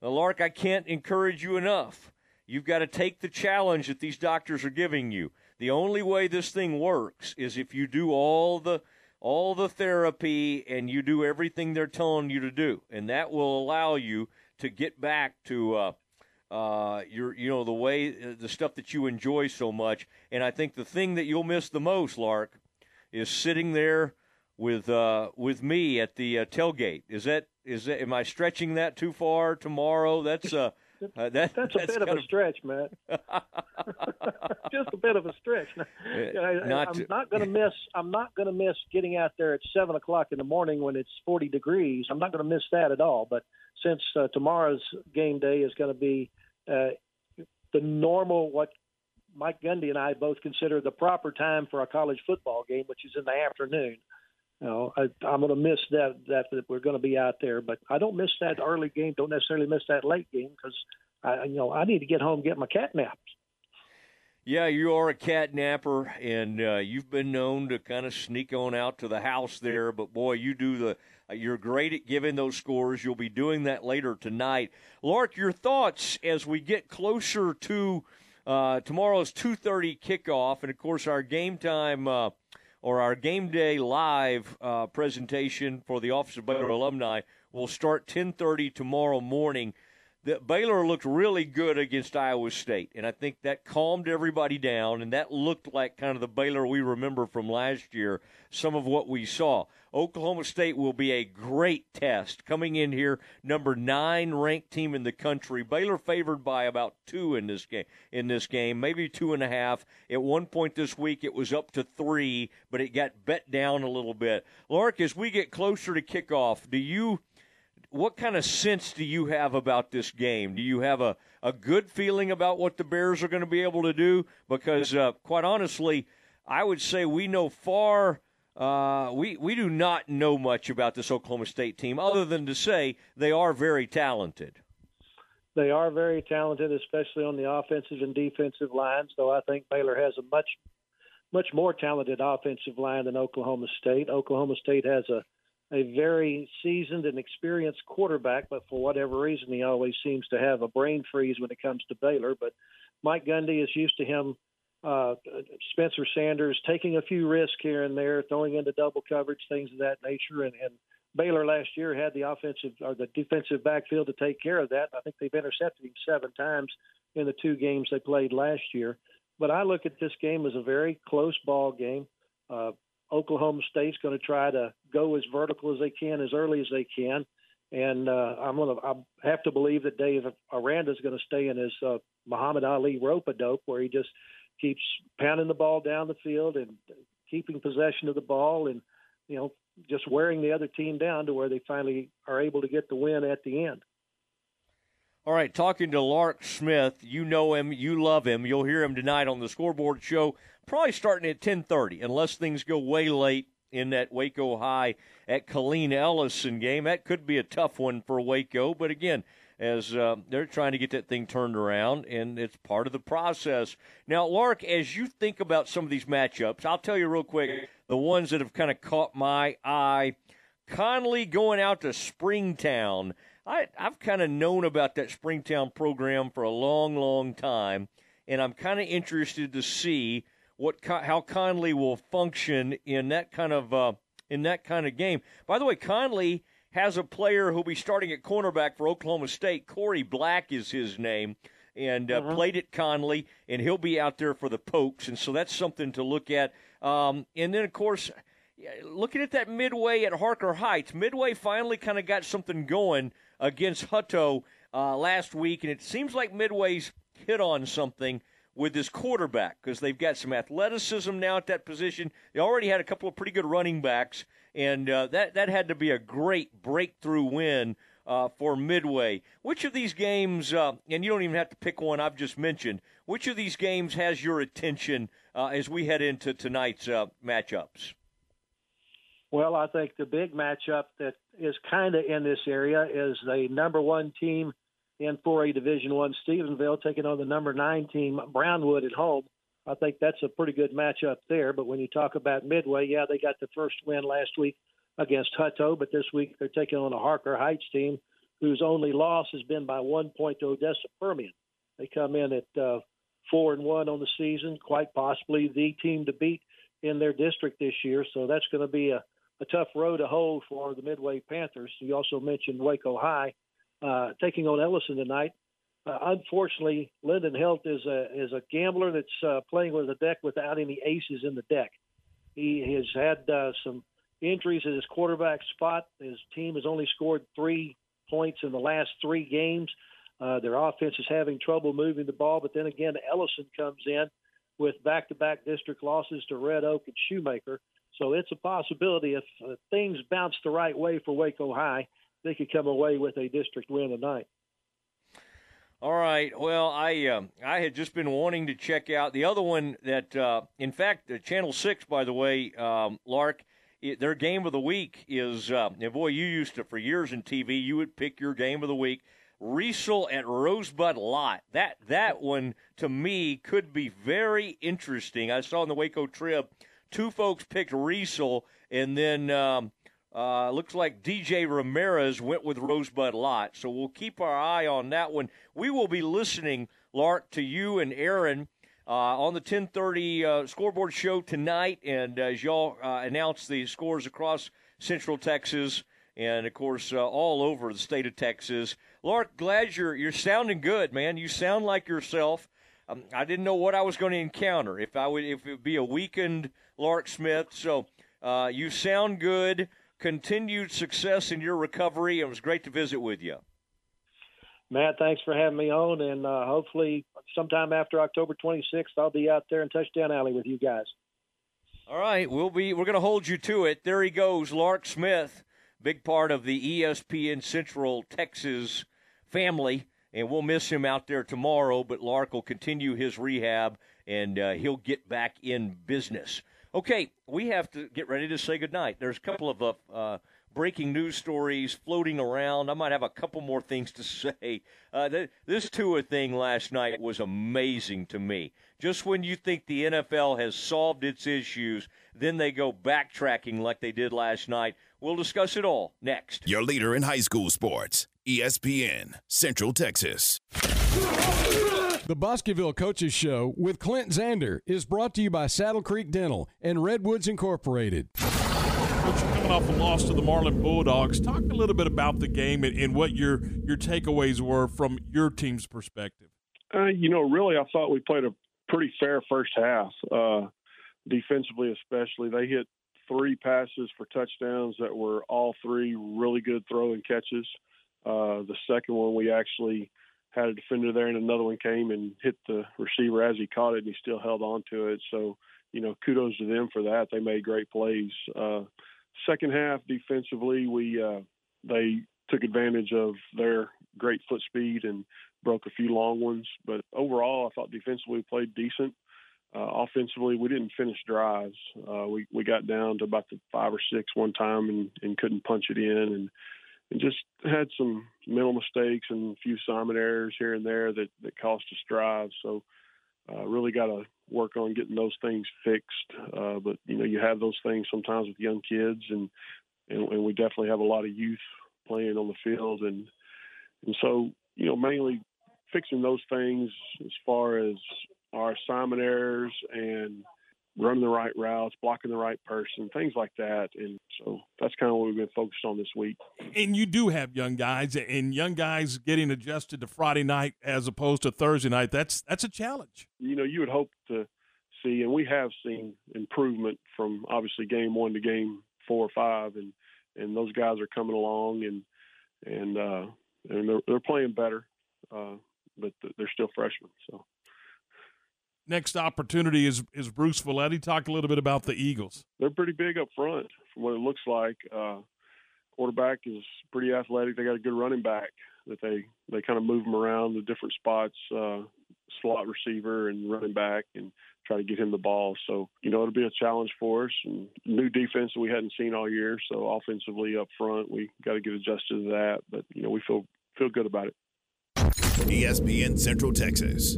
Lark, I can't encourage you enough You've got to take the challenge that these doctors are giving you. The only way this thing works is if you do all the all the therapy and you do everything they're telling you to do, and that will allow you to get back to uh, uh, your you know the way uh, the stuff that you enjoy so much. And I think the thing that you'll miss the most, Lark, is sitting there with uh, with me at the uh, tailgate. Is that is that am I stretching that too far tomorrow? That's uh uh, that, that's, that's, a bit of a stretch, Matt. Bit of a stretch. I, not I'm not going to miss. I'm not going to miss getting out there at seven o'clock in the morning when it's 40 degrees. I'm not going to miss that at all. But since uh, tomorrow's game day is going to be uh, the normal, what Mike Gundy and I both consider the proper time for a college football game, which is in the afternoon. You know, I, I'm going to miss that, that that we're going to be out there, but I don't miss that early game. Don't necessarily miss that late game because I, you know, I need to get home and get my cat naps. Yeah, you are a cat napper, and uh, you've been known to kind of sneak on out to the house there. But boy, you do the. You're great at giving those scores. You'll be doing that later tonight. Lark, your thoughts as we get closer to uh, tomorrow's 2:30 kickoff, and of course our game time uh, or our game day live uh, presentation for the Office of Baylor alumni will start 10:30 tomorrow morning. The, Baylor looked really good against Iowa State, and I think that calmed everybody down, and that looked like kind of the Baylor we remember from last year. Some of what we saw. Oklahoma State will be a great test. Coming in here, number nine ranked team in the country. Baylor favored by about two in this game. In this game, maybe two and a half. At one point this week, it was up to three, but it got bet down a little bit. Lark, as we get closer to kickoff, do you? What kind of sense do you have about this game? Do you have a, a good feeling about what the Bears are going to be able to do? Because, uh, quite honestly, I would say we know far uh, we we do not know much about this Oklahoma State team, other than to say they are very talented. They are very talented, especially on the offensive and defensive lines. Though I think Baylor has a much much more talented offensive line than Oklahoma State. Oklahoma State has a a very seasoned and experienced quarterback, but for whatever reason, he always seems to have a brain freeze when it comes to Baylor. But Mike Gundy is used to him uh, Spencer Sanders taking a few risks here and there, throwing into double coverage, things of that nature. And, and Baylor last year had the offensive or the defensive backfield to take care of that. I think they've intercepted him seven times in the two games they played last year. But I look at this game as a very close ball game. Uh, Oklahoma State's going to try to go as vertical as they can, as early as they can. And uh, I'm going to I have to believe that Dave Aranda is going to stay in his uh, Muhammad Ali rope a dope, where he just keeps pounding the ball down the field and keeping possession of the ball, and you know just wearing the other team down to where they finally are able to get the win at the end. All right, talking to Lark Smith, you know him, you love him. You'll hear him tonight on the scoreboard show, probably starting at 10:30, unless things go way late in that Waco High at Killeen Ellison game. That could be a tough one for Waco, but again, as uh, they're trying to get that thing turned around, and it's part of the process. Now, Lark, as you think about some of these matchups, I'll tell you real quick the ones that have kind of caught my eye. Connally going out to Springtown. I, I've kind of known about that Springtown program for a long, long time, and I'm kind of interested to see what how Connally will function in that kind of uh, in that kind of game. By the way, Connally has a player who'll be starting at cornerback for Oklahoma State. Korie Black is his name, and uh, mm-hmm. played at Connally, and he'll be out there for the Pokes, and so that's something to look at. Um, and then, of course, looking at that Midway at Harker Heights, Midway finally kind of got something going against Hutto uh, last week, and it seems like Midway's hit on something with this quarterback because they've got some athleticism now at that position. They already had a couple of pretty good running backs, and uh, that that had to be a great breakthrough win uh, for Midway. Which of these games, uh, and you don't even have to pick one I've just mentioned, which of these games has your attention uh, as we head into tonight's uh, matchups? Well, I think the big matchup that is kind of in this area is the number one team in 4A Division One, Stephenville, taking on the number nine team Brownwood at home. I think that's a pretty good matchup there. But when you talk about Midway, yeah, they got the first win last week against Hutto, but this week they're taking on a Harker Heights team whose only loss has been by one point to Odessa Permian. They come in at uh, four and one on the season, quite possibly the team to beat in their district this year. So that's going to be a a tough row to hold for the Midway Panthers. You also mentioned Waco High uh, taking on Ellison tonight. Uh, unfortunately, Lyndon Helt is a is a gambler that's uh, playing with a deck without any aces in the deck. He has had uh, some injuries at his quarterback spot. His team has only scored three points in the last three games. Uh, their offense is having trouble moving the ball, but then again, Ellison comes in with back-to-back district losses to Red Oak and Shoemaker. So it's a possibility if uh, things bounce the right way for Waco High, they could come away with a district win tonight. All right. Well, I uh, I had just been wanting to check out the other one that, uh, in fact, uh, Channel Six, by the way, um, Lark, it, their game of the week is. Uh, boy, you used to for years in TV, you would pick your game of the week. Riesel at Rosebud Lott. That that one to me could be very interesting. I saw in the Waco Trib Two folks picked Riesel, and then um, uh, looks like DJ Ramirez went with Rosebud Lott. So we'll keep our eye on that one. We will be listening, Lark, to you and Aaron uh, on the 1030 uh, scoreboard show tonight. And as y'all uh, announce the scores across Central Texas and, of course, uh, all over the state of Texas. Lark, glad you're, you're sounding good, man. You sound like yourself. Um, I didn't know what I was going to encounter. If I would, if it would be a weakened – Lark Smith. So uh, you sound good. Continued success in your recovery. It was great to visit with you. Matt, thanks for having me on, and uh, hopefully sometime after October 26th, I'll be out there in Touchdown Alley with you guys. All right, we'll be. We're going to hold you to it. There he goes, Lark Smith, big part of the ESPN Central Texas family, and we'll miss him out there tomorrow. But Lark will continue his rehab, and uh, he'll get back in business. Okay, we have to get ready to say goodnight. There's a couple of uh, uh, breaking news stories floating around. I might have a couple more things to say. Uh, th- this Tua thing last night was amazing to me. Just when you think the NFL has solved its issues, then they go backtracking like they did last night. We'll discuss it all next. Your leader in high school sports, ESPN, Central Texas. The Bosqueville Coaches Show with Clint Zander is brought to you by Saddle Creek Dental and Redwoods Incorporated. Coach, coming off a loss to the Marlin Bulldogs, talk a little bit about the game and, and what your your takeaways were from your team's perspective. Uh, you know, really, I thought we played a pretty fair first half, uh, defensively especially. They hit three passes for touchdowns that were all three really good throwing catches. Uh, the second one we actually – had a defender there, and another one came and hit the receiver as he caught it, and he still held on to it. So, you know, kudos to them for that. They made great plays. Uh, second half defensively, we uh, they took advantage of their great foot speed and broke a few long ones. But overall, I thought defensively we played decent. Uh, offensively, we didn't finish drives. Uh, we we got down to about the five or six one time and, and couldn't punch it in, and and just had some mental mistakes and a few Simon errors here and there that that cost us drives. So uh, really got to work on getting those things fixed. Uh, but you know, you have those things sometimes with young kids, and, and and we definitely have a lot of youth playing on the field, and and so you know mainly fixing those things as far as our assignment errors and running the right routes, blocking the right person, things like that. And so that's kind of what we've been focused on this week. And you do have young guys, and young guys getting adjusted to Friday night as opposed to Thursday night. That's that's a challenge. You know, you would hope to see, and we have seen improvement from obviously game one to game four or five, and and those guys are coming along, and and uh, and they're, they're playing better, uh, but they're still freshmen. So next opportunity is is Bruceville-Eddy. Talk a little bit about the Eagles. They're pretty big up front, from what it looks like. Uh, quarterback is pretty athletic. They got a good running back that they they kind of move them around the different spots, uh, slot receiver and running back, and try to get him the ball. So you know it'll be a challenge for us. And new defense that we hadn't seen all year. So offensively up front, we got to get adjusted to that. But you know we feel feel good about it. ESPN Central Texas.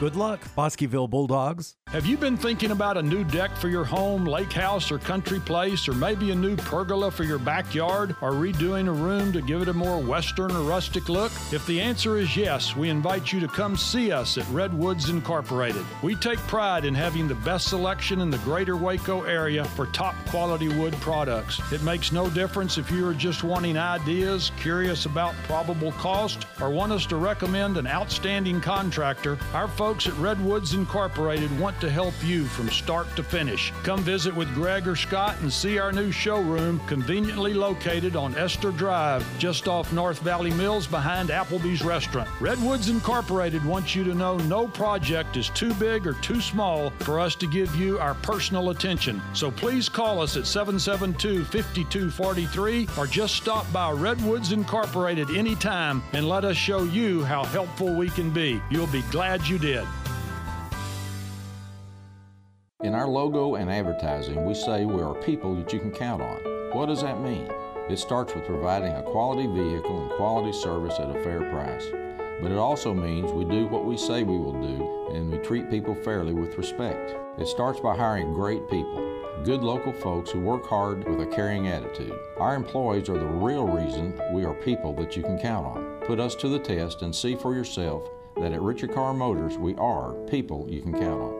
Good luck, Bosqueville Bulldogs. Have you been thinking about a new deck for your home, lake house, or country place, or maybe a new pergola for your backyard, or redoing a room to give it a more western or rustic look? If the answer is yes, we invite you to come see us at Redwoods Incorporated. We take pride in having the best selection in the greater Waco area for top quality wood products. It makes no difference if you are just wanting ideas, curious about probable cost, or want us to recommend an outstanding contractor. Our folks at Redwoods Incorporated want to help you from start to finish. Come visit with Greg or Scott and see our new showroom conveniently located on Esther Drive, just off North Valley Mills behind Applebee's restaurant. Redwoods Incorporated wants you to know no project is too big or too small for us to give you our personal attention. So please call us at 772 5243 or just stop by Redwoods Incorporated anytime and let us show you how helpful we can be. You'll be glad you did. In our logo and advertising, we say we are people that you can count on. What does that mean? It starts with providing a quality vehicle and quality service at a fair price. But it also means we do what we say we will do and we treat people fairly with respect. It starts by hiring great people, good local folks who work hard with a caring attitude. Our employees are the real reason we are people that you can count on. Put us to the test and see for yourself that at Richard Car Motors we are people you can count on.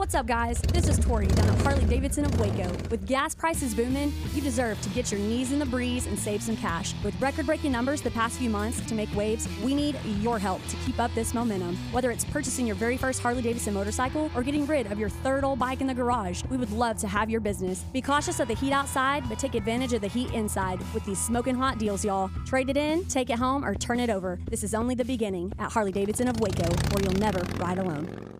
What's up, guys? This is Tori down at Harley Davidson of Waco. With gas prices booming, you deserve to get your knees in the breeze and save some cash. With record breaking numbers the past few months to make waves, we need your help to keep up this momentum. Whether it's purchasing your very first Harley Davidson motorcycle or getting rid of your third old bike in the garage, we would love to have your business. Be cautious of the heat outside, but take advantage of the heat inside with these smoking hot deals, y'all. Trade it in, take it home, or turn it over. This is only the beginning at Harley Davidson of Waco, where you'll never ride alone.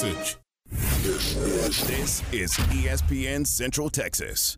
This is ESPN Central Texas.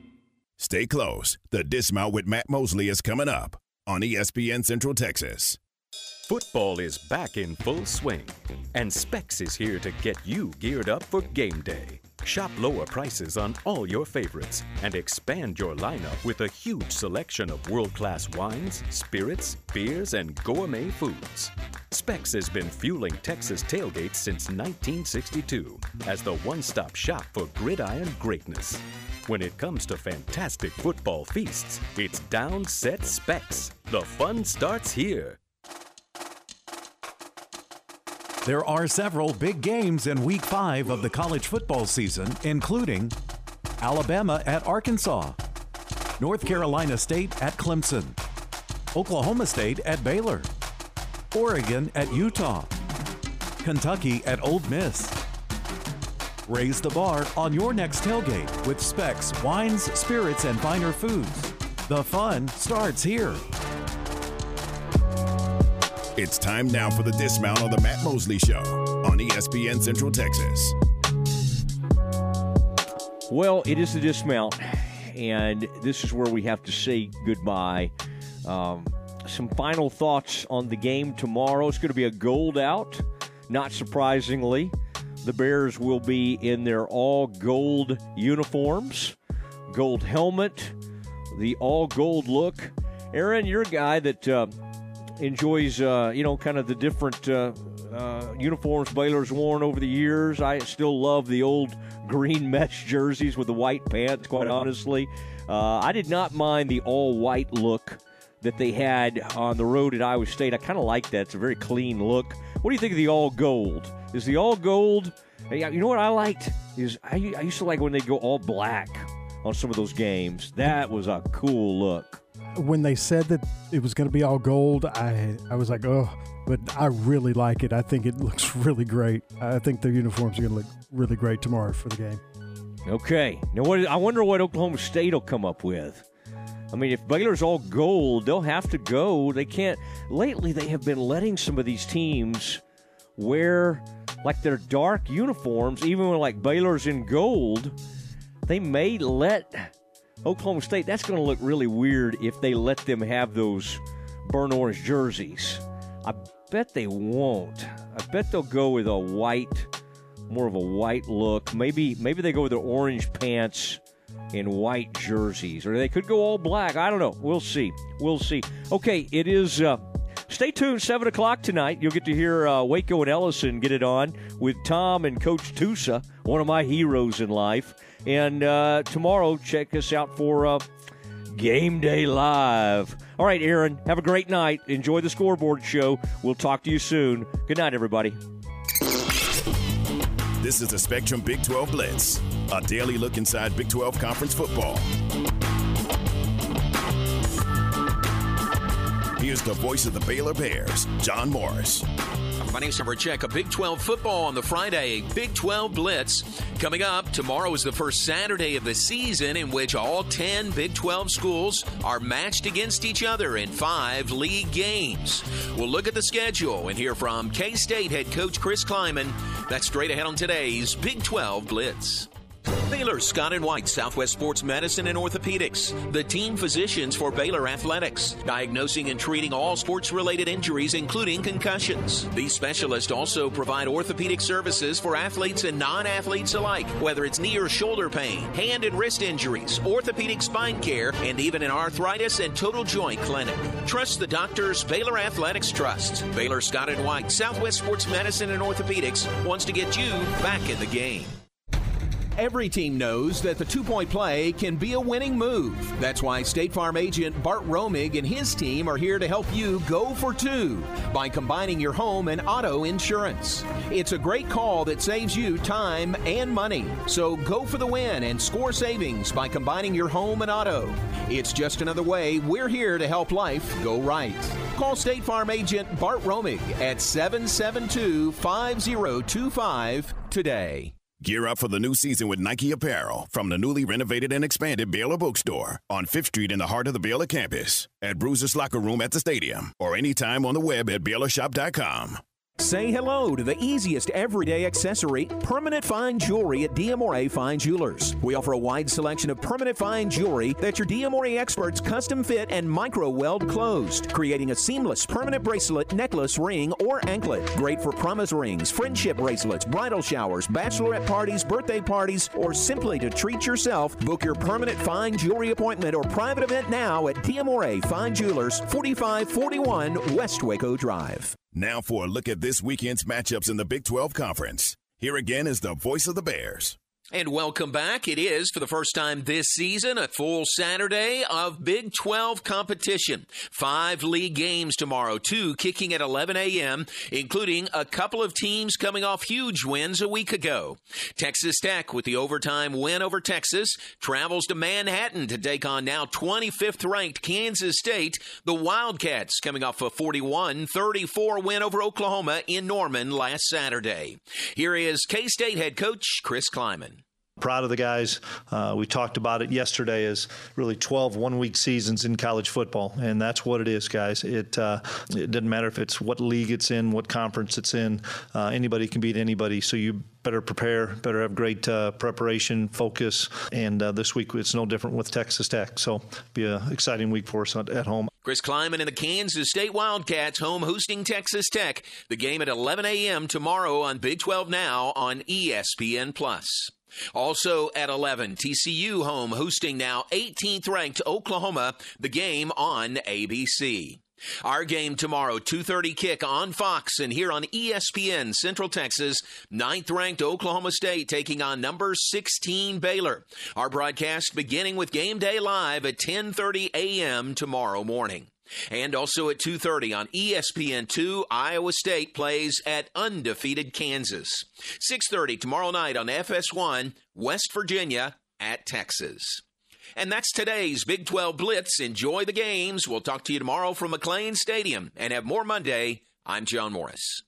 Stay close. The Dismount with Matt Mosley is coming up on ESPN Central Texas. Football is back in full swing, and Specs is here to get you geared up for game day. Shop lower prices on all your favorites and expand your lineup with a huge selection of world class wines, spirits, beers, and gourmet foods. Specs has been fueling Texas tailgates since 1962 as the one stop shop for gridiron greatness. When it comes to fantastic football feasts, it's Down Set Specs. The fun starts here. There are several big games in week five of the college football season, including Alabama at Arkansas, North Carolina State at Clemson, Oklahoma State at Baylor, Oregon at Utah, Kentucky at Ole Miss. Raise the bar on your next tailgate with Specs, wines, spirits, and finer foods. The fun starts here. It's time now for the dismount on the Matt Mosley Show on ESPN Central Texas. Well, it is the dismount, and this is where we have to say goodbye. Um, some final thoughts on the game tomorrow. It's going to be a gold out, not surprisingly. The Bears will be in their all gold uniforms, gold helmet, the all gold look. Aaron, you're a guy that uh, enjoys, uh, you know, kind of the different uh, uh, uniforms Baylor's worn over the years. I still love the old green mesh jerseys with the white pants, quite honestly. Uh, I did not mind the all white look that they had on the road at Iowa State. I kind of like that. It's a very clean look. What do you think of the all gold? Is the all gold? Hey, You know what I liked is I, I used to like when they go all black on some of those games. That was a cool look. When they said that it was going to be all gold, I I was like, oh, but I really like it. I think it looks really great. I think their uniforms are going to look really great tomorrow for the game. Okay. Now, what I wonder what Oklahoma State will come up with. I mean, if Baylor's all gold, they'll have to go. They can't. Lately, they have been letting some of these teams wear like their dark uniforms, even when like Baylor's in gold. They may let Oklahoma State. That's going to look really weird if they let them have those burnt orange jerseys. I bet they won't. I bet they'll go with a white, more of a white look. Maybe maybe they go with their orange pants and white jerseys, or they could go all black. I don't know. We'll see. We'll see. Okay, it is. Uh, stay tuned. Seven o'clock tonight. You'll get to hear uh, Waco and Ellison get it on with Tom and Coach Tusa, one of my heroes in life. And uh, tomorrow, check us out for uh, Game Day Live. All right, Aaron. Have a great night. Enjoy the scoreboard show. We'll talk to you soon. Good night, everybody. This is the Spectrum Big 12 Blitz, a daily look inside Big 12 conference football. Here's the voice of the Baylor Bears, John Morris. My name's Trevor Check. A Big 12 football on the Friday, Big 12 Blitz. Coming up, tomorrow is the first Saturday of the season in which all 10 Big 12 schools are matched against each other in five league games. We'll look at the schedule and hear from K State head coach Chris Klieman. That's straight ahead on today's Big 12 Blitz. Baylor Scott and White Southwest Sports Medicine and Orthopedics, the team physicians for Baylor Athletics, diagnosing and treating all sports related injuries, including concussions. These specialists also provide orthopedic services for athletes and non athletes alike, whether it's knee or shoulder pain, hand and wrist injuries, orthopedic spine care, and even an arthritis and total joint clinic. Trust the doctors Baylor Athletics Trust. Baylor Scott and White Southwest Sports Medicine and Orthopedics wants to get you back in the game. Every team knows that the two point play can be a winning move. That's why State Farm agent Bart Romig and his team are here to help you go for two by combining your home and auto insurance. It's a great call that saves you time and money. So go for the win and score savings by combining your home and auto. It's just another way we're here to help life go right. Call State Farm agent Bart Romig at 772 5025 today. Gear up for the new season with Nike apparel from the newly renovated and expanded Baylor Bookstore on 5th Street in the heart of the Baylor campus, at Bruiser's Locker Room at the stadium, or anytime on the web at BaylorShop.com. Say hello to the easiest everyday accessory, permanent fine jewelry at Diamore Fine Jewelers. We offer a wide selection of permanent fine jewelry that your Diamore experts custom fit and micro weld closed, creating a seamless permanent bracelet, necklace, ring, or anklet. Great for promise rings, friendship bracelets, bridal showers, bachelorette parties, birthday parties, or simply to treat yourself. Book your permanent fine jewelry appointment or private event now at Diamore Fine Jewelers, 4541 West Waco Drive. Now for a look at this weekend's matchups in the Big 12 Conference. Here again is the voice of the Bears. And welcome back. It is, for the first time this season, a full Saturday of Big 12 competition. Five league games tomorrow, two kicking at 11 a.m., including a couple of teams coming off huge wins a week ago. Texas Tech, with the overtime win over Texas, travels to Manhattan to take on now 25th ranked Kansas State. The Wildcats coming off a 41 34 win over Oklahoma in Norman last Saturday. Here is K State head coach Chris Klieman proud of the guys. Uh, we talked about it yesterday as really 12 one week seasons in college football, and that's what it is, guys. It uh, it doesn't matter if it's what league it's in, what conference it's in. Uh, anybody can beat anybody, so you better prepare, better have great uh, preparation, focus, and uh, this week it's no different with Texas Tech. So be an exciting week for us at home. Chris Klieman and the Kansas State Wildcats home hosting Texas Tech. The game at 11 a.m. tomorrow on Big 12 Now on ESPN Plus. Also at 11, TCU home hosting now 18th ranked Oklahoma, the game on ABC. Our game tomorrow, 2:30 kick on Fox and here on ESPN Central Texas, ninth-ranked Oklahoma State taking on number 16 Baylor. Our broadcast beginning with Game Day Live at 10:30 a.m. tomorrow morning. And also at 2:30 on ESPN2, Iowa State plays at undefeated Kansas. 6:30 tomorrow night on FS1, West Virginia at Texas. And that's today's Big 12 Blitz. Enjoy the games. We'll talk to you tomorrow from McLane Stadium and have more Monday. I'm John Morris.